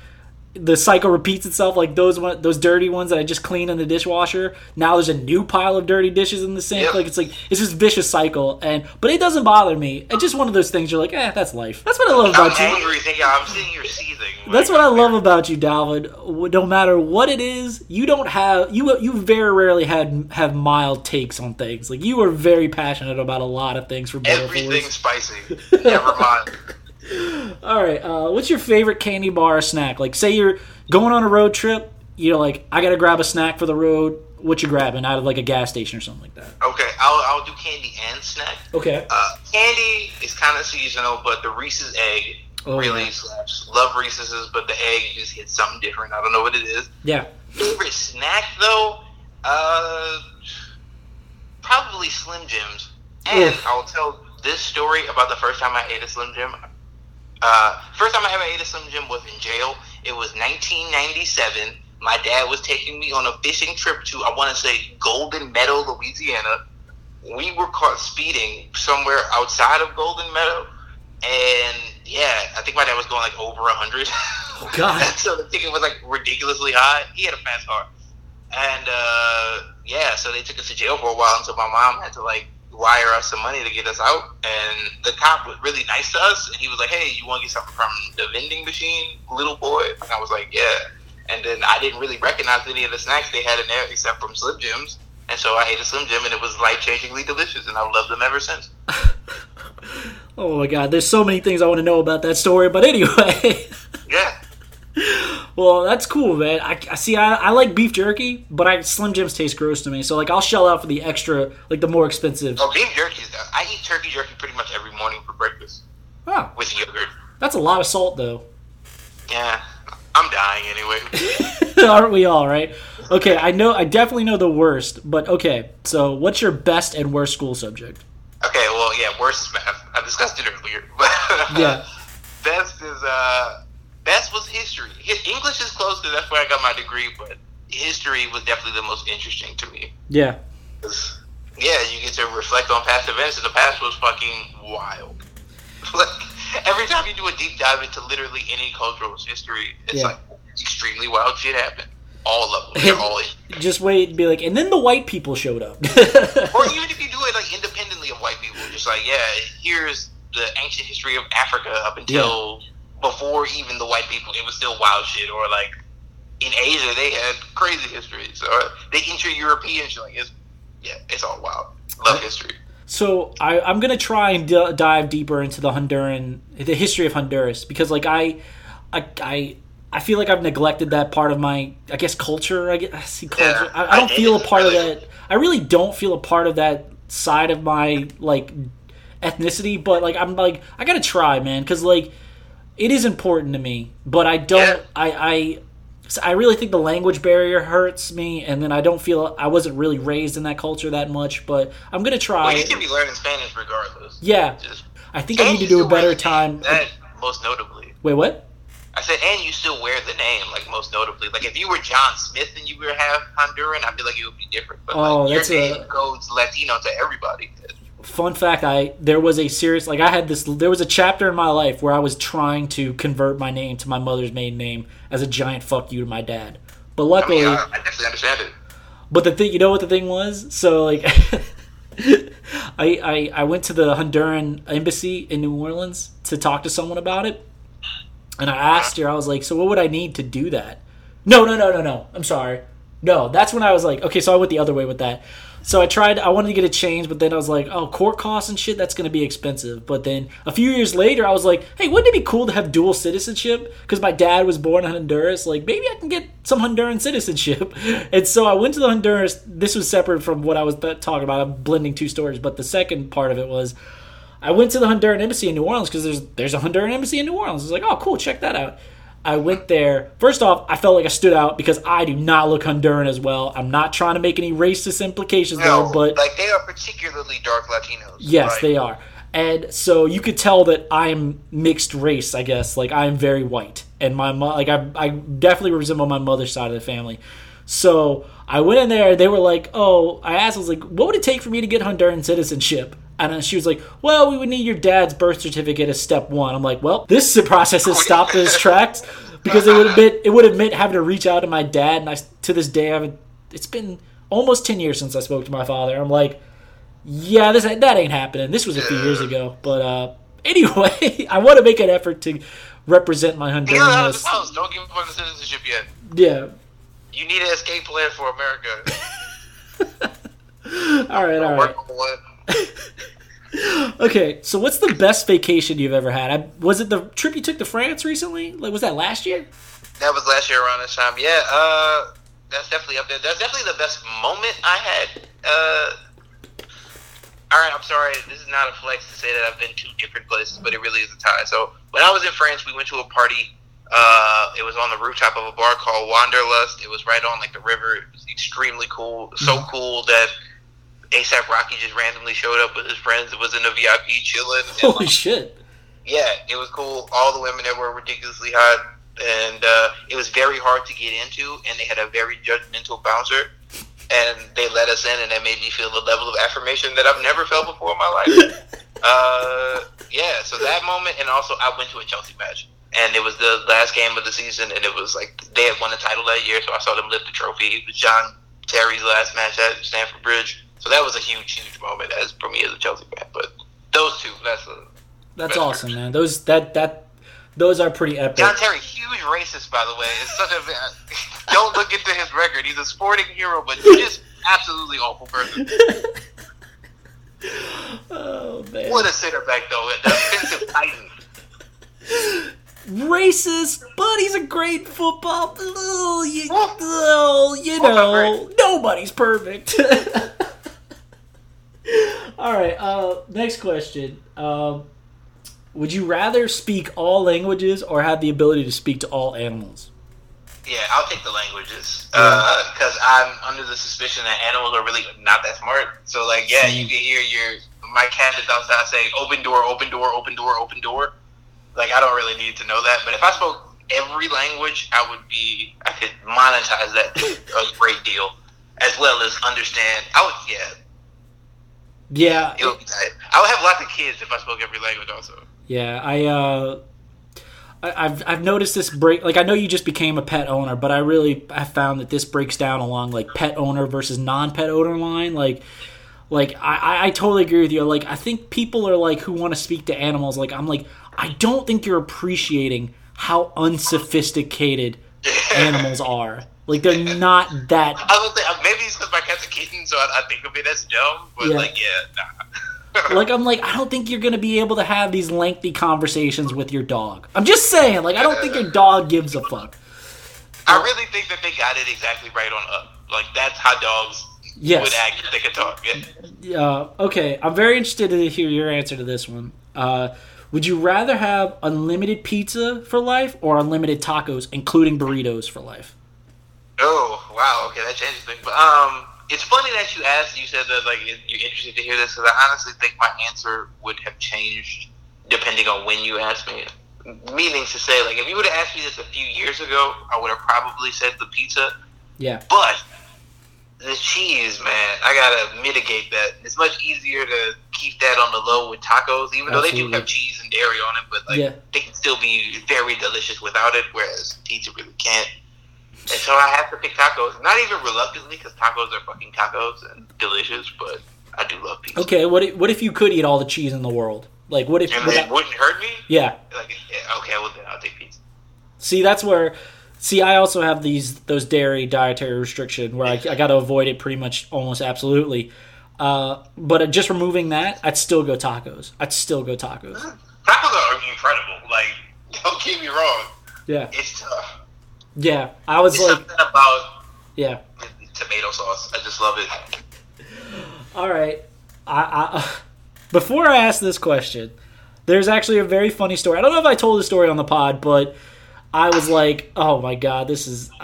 the cycle repeats itself like those one, those dirty ones that I just cleaned in the dishwasher. Now there's a new pile of dirty dishes in the sink. Yep. Like it's like it's this vicious cycle, and but it doesn't bother me. It's just one of those things. You're like, eh, that's life. That's what I love I'm about you. angry thinking I'm sitting here seething. That's what I love about you, Dalvin. No matter what it is, you don't have you. You very rarely had have mild takes on things. Like you are very passionate about a lot of things for Everything spicy. Never mind. All right, uh, what's your favorite candy bar or snack? Like, say you're going on a road trip, you're like, I gotta grab a snack for the road. What you grabbing out of like a gas station or something like that? Okay, I'll, I'll do candy and snack. Okay. Uh, candy is kind of seasonal, but the Reese's egg Oh, really yeah. slaps. Love Reese's, but the egg just hits something different. I don't know what it is. Yeah. Favorite snack though, uh, probably Slim Jims. And Oof. I'll tell this story about the first time I ate a Slim Jim. Uh, first time I ever ate a Slim Jim was in jail. It was 1997. My dad was taking me on a fishing trip to, I want to say, Golden Meadow, Louisiana. We were caught speeding somewhere outside of Golden Meadow. And yeah, I think my dad was going like over 100. Oh God. so the ticket was like ridiculously high. He had a fast car, and uh, yeah, so they took us to jail for a while until my mom had to like wire us some money to get us out. And the cop was really nice to us, and he was like, "Hey, you want to get something from the vending machine, little boy?" And I was like, "Yeah." And then I didn't really recognize any of the snacks they had in there except from Slim Jims. And so I ate a Slim Jim, and it was life changingly delicious, and I've loved them ever since. Oh my God. There's so many things I want to know about that story, but anyway. Yeah. Well, that's cool, man. I, I see. I, I like beef jerky, but I Slim Jims taste gross to me. So like, I'll shell out for the extra, like the more expensive. Oh, beef jerky I eat turkey jerky pretty much every morning for breakfast Oh, with yogurt. that's a lot of salt, though. Yeah, I'm dying anyway. Aren't we all right? Okay, I know. I definitely know the worst, but okay. So, what's your best and worst school subject? Okay, well, yeah, worst is math. I discussed it earlier, but Yeah. best is uh, best was history. English is close because that's where I got my degree, but history was definitely the most interesting to me. Yeah. yeah, you get to reflect on past events, and the past was fucking wild. like every time you do a deep dive into literally any cultural history, it's Yeah. like extremely wild shit happened. All of them, they're all in. Just wait and be like, and then the white people showed up. or even if you do it like independently of white people, just like yeah, here's the ancient history of Africa up until before even the white people. It was still wild shit. Or like in Asia, they had crazy histories. Or uh, the inter-European shit. Like it's yeah, it's all wild. Love uh, history. So I, I'm gonna try and d- dive deeper into the Honduran, the history of Honduras, because like I, I, I, I feel like I've neglected that part of my, I guess, culture. I guess culture. Yeah, I, I don't I feel a part of that. I really don't feel a part of that side of my like ethnicity. But like I'm like I gotta try, man, because like it is important to me. But I don't. Yeah. I I. I really think the language barrier hurts me, and then I don't feel I wasn't really raised in that culture that much. But I'm gonna try. Well, you can be learning Spanish regardless. Yeah, Just, I think I need to do a better time. That most notably. Wait, what? I said, and you still wear the name, like most notably. Like if you were John Smith and you were half Honduran, I feel like it would be different. But Oh, like, your that's a- name goes Latino to everybody. Fun fact i there was a serious like i had this there was a chapter in my life where i was trying to convert my name to my mother's maiden name as a giant fuck you to my dad. But I luckily mean, I, I definitely understand it. but the thing you know what the thing was? So like I, I i went to the honduran embassy in new orleans to talk to someone about it. And i asked her i was like so what would i need to do that? No no no no no. I'm sorry. No that's when i was like okay so i went the other way with that so I tried. I wanted to get a change, but then I was like, "Oh, court costs and shit. That's gonna be expensive." But then a few years later, I was like, "Hey, wouldn't it be cool to have dual citizenship?" Because my dad was born in Honduras. Like, maybe I can get some Honduran citizenship. And so I went to the Honduras. This was separate from what I was talking about. I'm blending two stories. But the second part of it was, I went to the Honduran embassy in New Orleans because there's there's a Honduran embassy in New Orleans. I was like, "Oh, cool. Check that out." I went there. First off, I felt like I stood out because I do not look Honduran as well. I'm not trying to make any racist implications No, there, but like they are particularly dark Latinos. yes, Like, they are. And so you could tell that I'm mixed race, I guess. Like I'm very white, and my mo- like I I definitely resemble my mother's side of the family. So I went in there. They were like, "Oh," I asked, "I was like, what would it take for me to get Honduran citizenship?" And she was like, "Well, we would need your dad's birth certificate as step one." I'm like, "Well, this process has stopped in its tracks because it would have been it would have meant having to reach out to my dad." And I to this day I haven't. It's been almost ten years since I spoke to my father. I'm like, "Yeah, this that ain't happening." This was a few years ago, but uh, anyway, I want to make an effort to represent my Get out of Honduranness. house. Don't give up on citizenship yet. Yeah. You need an escape plan for America. All right. All right. Work on one. Okay, so what's the best vacation you've ever had? I, was it the trip you took to France recently? Like, was that last year? That was last year around this time. Yeah, uh, that's definitely up there. That's definitely the best moment I had. Uh, all right, I'm sorry. This is not a flex to say that I've been two different places, but it really is a tie. So when I was in France, we went to a party. Uh, it was on the rooftop of a bar called Wanderlust. It was right on like the river. It was extremely cool. So cool that ASAP Rocky just randomly showed up with his friends. It was in the VIP chilling. Holy shit! yeah, it was cool. All the women there were ridiculously hot, and uh, it was very hard to get into. And they had a very judgmental bouncer, and they let us in, and that made me feel a level of affirmation that I've never felt before in my life. uh, yeah, so that moment, and also I went to a Chelsea match, and it was the last game of the season, and it was like they had won the title that year, so I saw them lift the trophy. It was John Terry's last match at Stamford Bridge, so that was a huge, huge moment as for me as a Chelsea fan. But those two, that's a That's awesome, man. Those that that those are pretty epic. John Terry, huge racist, by the way. It's such a don't look into his record. He's a sporting hero, but just absolutely awful person. Oh man, What a center back though, the offensive titan. racist, but he's a great football. Oh, you, Well, oh, you know, nobody's perfect. All right. Uh, next question. Um, would you rather speak all languages or have the ability to speak to all animals? Yeah, I'll take the languages because I'm under the suspicion that animals are really not that smart. So like, yeah, you can hear your my cat is outside saying "open door, open door, open door, open door." Like, I don't really need to know that. But if I spoke every language, I would be I could monetize that a great deal, as well as understand. I would, yeah, Yeah. I would have lots of kids if I spoke every language. Also, Yeah, I uh I- I've I've noticed this break like I know you just became a pet owner, but I really have found that this breaks down along like pet owner versus non pet owner line. Like like I- I totally agree with you. Like I think people are like who want to speak to animals, like I'm like, I don't think you're appreciating how unsophisticated animals are. Like they're not that I don't think maybe it's because my cat's a kitten, so I, I think of it as dumb. But Yeah. like, yeah, nah. like I'm like I don't think you're gonna be able to have these lengthy conversations with your dog. I'm just saying, like I don't think your dog gives a fuck. I really think that they got it exactly right on up. Like that's how dogs Yes. would act if they could talk. Yeah. Uh, okay, I'm very interested to hear your answer to this one. Uh, would you rather have unlimited pizza for life or unlimited tacos, including burritos, for life? Oh wow, okay, that changes things. But um, it's funny that you asked. You said that like you're interested to hear this because I honestly think my answer would have changed depending on when you asked me. Meaning to say, like if you would have asked me this a few years ago, I would have probably said the pizza. Yeah. But the cheese, man, I gotta mitigate that. It's much easier to keep that on the low with tacos, even though they do have cheese and dairy on it, but like Yeah. they can still be very delicious without it, whereas pizza really can't. And so I have to pick tacos, not even reluctantly, because tacos are fucking tacos and delicious, but I do love pizza. Okay, what if, what if you could eat all the cheese in the world? Like, what if? And it wouldn't hurt me. yeah. Like, yeah, okay, well then I'll take pizza. See, that's where. See, I also have these those dairy dietary restriction where I, I got to avoid it pretty much almost absolutely. Uh, but just removing that, I'd still go tacos. I'd still go tacos. Tacos are incredible. Like, don't get me wrong, Yeah, it's tough. Yeah. I was It's like, something about yeah. tomato sauce. I just love it. All right. I, I before I ask this question, there's actually a very funny story. I don't know if I told this story on the pod, but I was like, "Oh my god, this is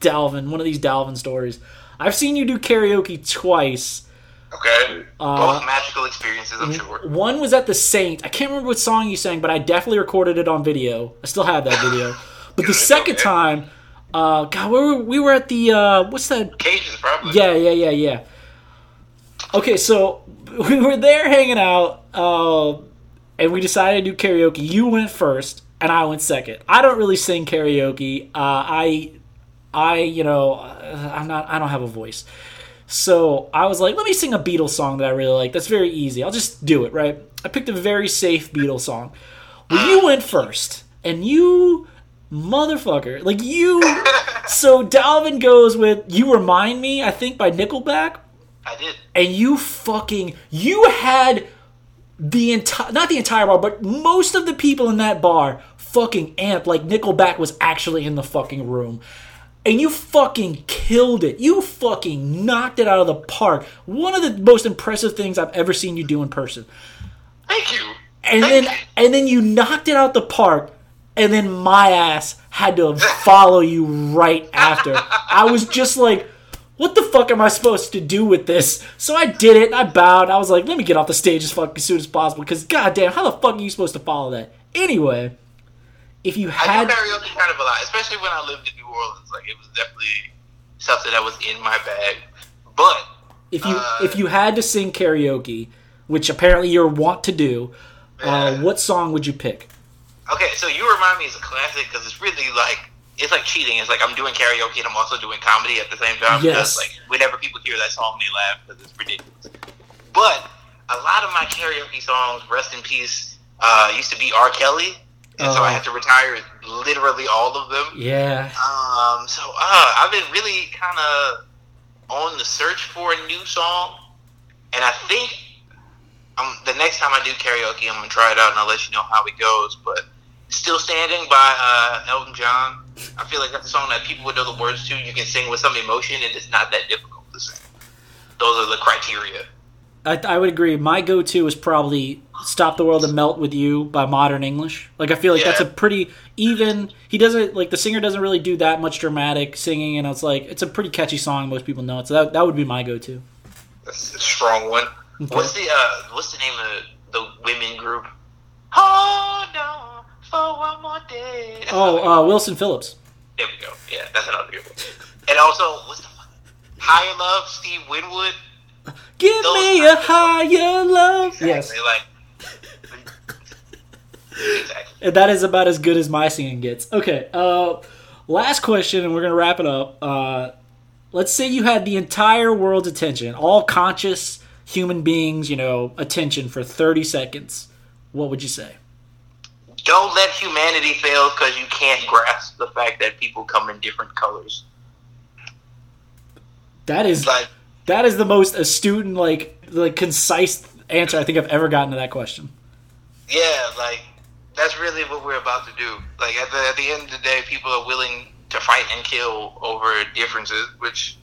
Dalvin, one of these Dalvin stories." I've seen you do karaoke twice. Okay, Uh, both magical experiences. I'm sure. One was at the Saint. I can't remember what song you sang, but I definitely recorded it on video. I still have that video. But the second okay. time, uh, God, we were, we were at the uh, what's that Occasions probably. Yeah, yeah, yeah, yeah. Okay, so we were there hanging out, uh, and we decided to do karaoke. You went first, and I went second. I don't really sing karaoke. Uh, I, I, you know, uh, I'm not. I don't have a voice. So I was like, let me sing a Beatles song that I really like. That's very easy. I'll just do it, right? I picked a very safe Beatles song. Well, you went first, and you, motherfucker, like you. So Dalvin goes with "You Remind Me," I think by Nickelback, I did. and you fucking you had the entire not the entire bar, but most of the people in that bar fucking amped like Nickelback was actually in the fucking room. And you fucking killed it. You fucking knocked it out of the park. One of the most impressive things I've ever seen you do in person. Thank you. And Thank then you. and then you knocked it out the park and then my ass had to follow you right after. I was just like what the fuck am I supposed to do with this? So I did it. I bowed. I was like, let me get off the stage as fucking soon as possible. Because goddamn, how the fuck are you supposed to follow that? Anyway, if you I had, do karaoke kind of a lot, especially when I lived in New Orleans. Like it was definitely something that was in my bag. But if you uh, if you had to sing karaoke, which apparently you're want to do, uh, what song would you pick? Okay, so you remind me is a classic because it's really like it's like cheating. It's like I'm doing karaoke and I'm also doing comedy at the same time. Yes. Because like whenever people hear that song, they laugh because it's ridiculous. But a lot of my karaoke songs, rest in peace, uh, used to be R. Kelly, and so Oh. I had to retire literally all of them. Yeah, Um, so uh, I've been really kind of on the search for a new song, and I think um, the next time I do karaoke, I'm gonna try it out and I'll let you know how it goes. But "Still Standing" by uh, Elton John. I feel like that's a song that people would know the words to. You can sing with some emotion, and it's not that difficult to sing. Those are the criteria. I, I would agree. My go-to is probably "Stop the World and Melt with You" by Modern English. Like I feel like that's a pretty even. He doesn't like the singer doesn't really do that much dramatic singing, and it's like it's a pretty catchy song. Most people know it, so that that would be my go-to. That's a strong one. Okay. What's the uh, What's the name of the women group? Hold on for one more day. That's Oh, uh, Wilson Phillips. There we go. Yeah, that's another good one. And also, what's the fuck? Higher Love, Steve Winwood. Give Those- me a higher love. Yes, Exactly, Like, exactly. And that is about as good as my singing gets. Okay, uh, last question, and we're gonna wrap it up. Uh, let's say you had the entire world's attention, all conscious human beings, you know, attention for thirty seconds. What would you say? Don't let humanity fail because you can't grasp the fact that people come in different colors. That is Like, that is the most astute and like like concise answer I think I've ever gotten to that question. yeah, like that's really what we're about to do. Like at the at the end of the day, people are willing to fight and kill over differences, which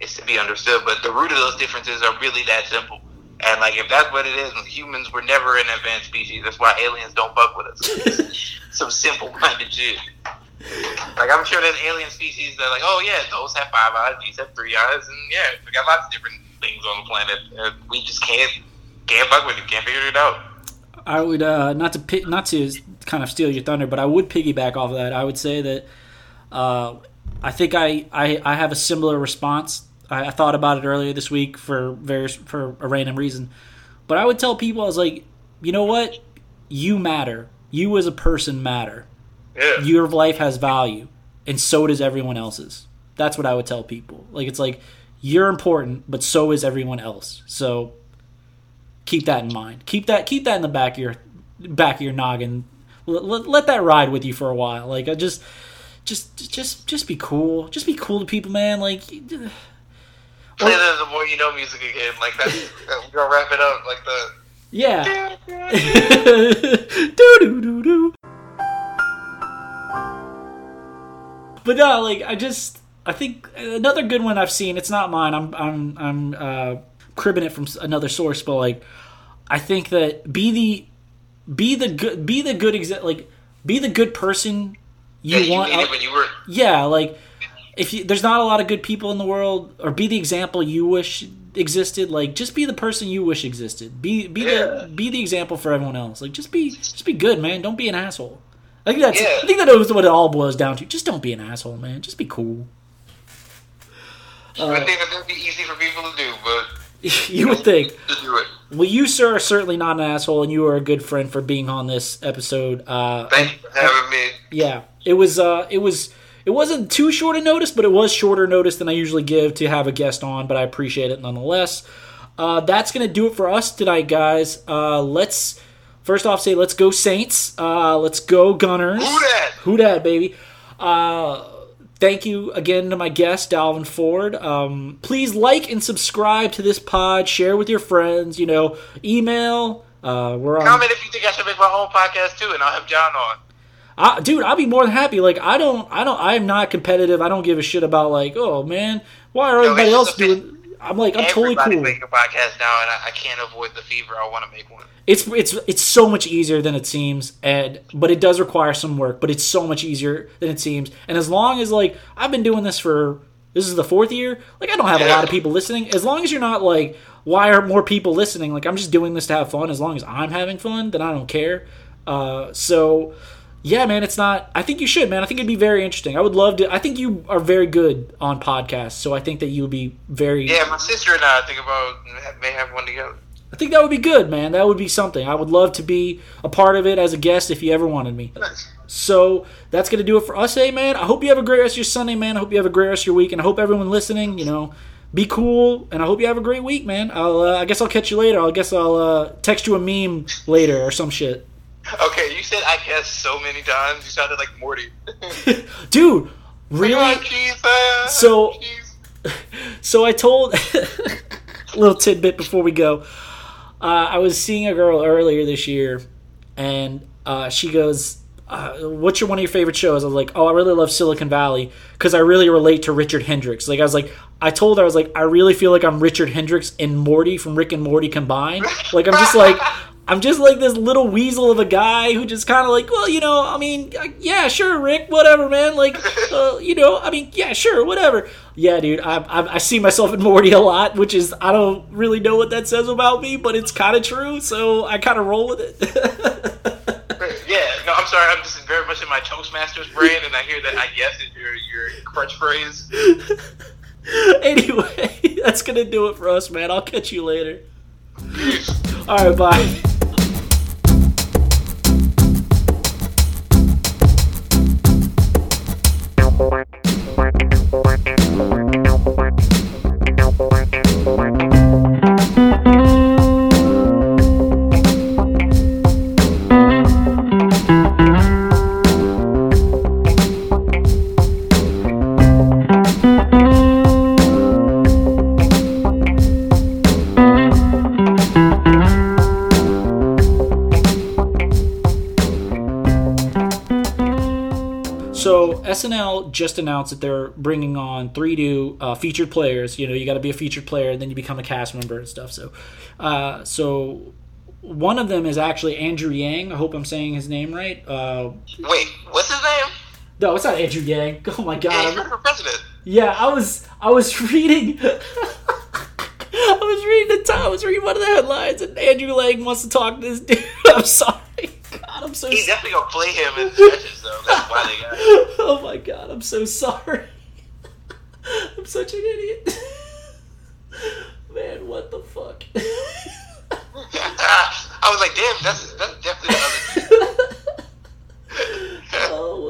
is to be understood. But the root of those differences are really that simple. And like if that's what it is, humans were never an advanced species. That's why aliens don't fuck with us. Some simple minded shit. Like I'm sure there's alien species that like, oh yeah, those have five eyes, these have three eyes, and yeah, we got lots of different things on the planet. And we just can't can't fuck with it, can't figure it out. I would uh, not to pi- not to kind of steal your thunder, but I would piggyback off of that. I would say that uh, I think I, I I have a similar response. I, I thought about it earlier this week for various for a random reason. But I would tell people I was like, you know what? You matter. You as a person matter. Yeah. Your life has value, and so does everyone else's. That's what I would tell people. Like it's like you're important, but so is everyone else. So keep that in mind. Keep that keep that in the back of your back of your noggin. Let, let, let that ride with you for a while. Like I just just just just be cool. Just be cool to people, man. Like Play the, the more you know music again. Like that's we're gonna wrap it up. Like the yeah. do do do do. But no, like I just I think another good one I've seen. It's not mine. I'm I'm I'm uh, cribbing it from another source, but like I think that be the be the good be the good exa- like be the good person you yeah, you want. when you were yeah, like if you, there's not a lot of good people in the world, or be the example you wish existed. Like just be the person you wish existed. Be be Yeah. the be the example for everyone else. Like just be just be good, man. Don't be an asshole. I think that's Yeah. I think that is what it all boils down to. Just don't be an asshole, man. Just be cool. I think that that'd be easy for people to do, but you would think. do it. Well, you, sir, are certainly not an asshole, and you are a good friend for being on this episode. Uh, Thank you for having me. yeah, it was. Uh, it was. It wasn't too short a notice, but it was shorter notice than I usually give to have a guest on. But I appreciate it nonetheless. Uh, that's gonna do it for us tonight, guys. Uh, let's first off say let's go Saints. Uh, let's go Gunners. Who that? Who dat, baby? Uh, thank you again to my guest, Dalvin Ford. Um, please like and subscribe to this pod. Share with your friends. You know, email. Uh, we're on. Comment if you think I should make my own podcast too, and I'll have John on. I, dude, I'll be more than happy. Like, I don't, I don't, I'm not competitive. I don't give a shit about like, oh man, why are everybody else doing? I'm like, I'm totally cool. making a podcast now, and I, I can't avoid the fever. I want to make one. It's it's it's so much easier than it seems, and but it does require some work. But it's so much easier than it seems. And as long as like I've been doing this for this is the fourth year, like I don't have a lot of people listening. As long as you're not like, why aren't more people listening? Like I'm just doing this to have fun. As long as I'm having fun, then I don't care. Uh, so yeah, man, it's not. I think you should, man. I think it'd be very interesting. I would love to. I think you are very good on podcasts, so I think that you would be very. Yeah, my sister and I I think about may have one together. I think that would be good, man. That would be something. I would love to be a part of it as a guest if you ever wanted me. Nice. So that's gonna do it for us, hey man. I hope you have a great rest of your Sunday, man. I hope you have a great rest of your week, and I hope everyone listening, you know, be cool, and I hope you have a great week, man. I'll, uh, I guess I'll catch you later. I guess I'll uh, text you a meme later or some shit, Okay, you said I guess so many times. You sounded like Morty. dude. Really? So-. So I told a little tidbit before we go. Uh, I was seeing a girl earlier this year, and uh, she goes, uh, "What's your one of your favorite shows?" I was like, "Oh, I really love Silicon Valley because I really relate to Richard Hendricks." Like I was like, I told her I was like, I really feel like I'm Richard Hendricks and Morty from Rick and Morty combined. Like I'm just like. I'm just like this little weasel of a guy who just kind of like, well, you know, I mean, uh, yeah, sure, Rick, whatever, man. Like, uh, you know, I mean, yeah, sure, whatever. Yeah, dude, I, I, I see myself in Morty a lot, which is, I don't really know what that says about me, but it's kind of true, so I kind of roll with it. Yeah, no, I'm sorry. I'm just very much in my Toastmasters brain, and I hear that I guess is your your crutch phrase. anyway, that's going to do it for us, man. I'll catch you later. All right, bye. So SNL just announced that they're bringing on three new uh, featured players. You know, you got to be a featured player, and then you become a cast member and stuff. So, uh, so one of them is actually Andrew Yang. I hope I'm saying his name right. Uh, Wait, what's his name? no, it's not Andrew Yang. Oh my Yeah, god. for president. Yeah, I was I was reading I was reading the time I was reading one of the headlines and Andrew Yang wants to talk to this dude. I'm sorry god, I'm so. He's sorry. definitely gonna play him in the though. That's why they got. Him. oh my god, I'm so sorry. I'm such an idiot. Man, what the fuck? I was like, damn, that's that's definitely the other.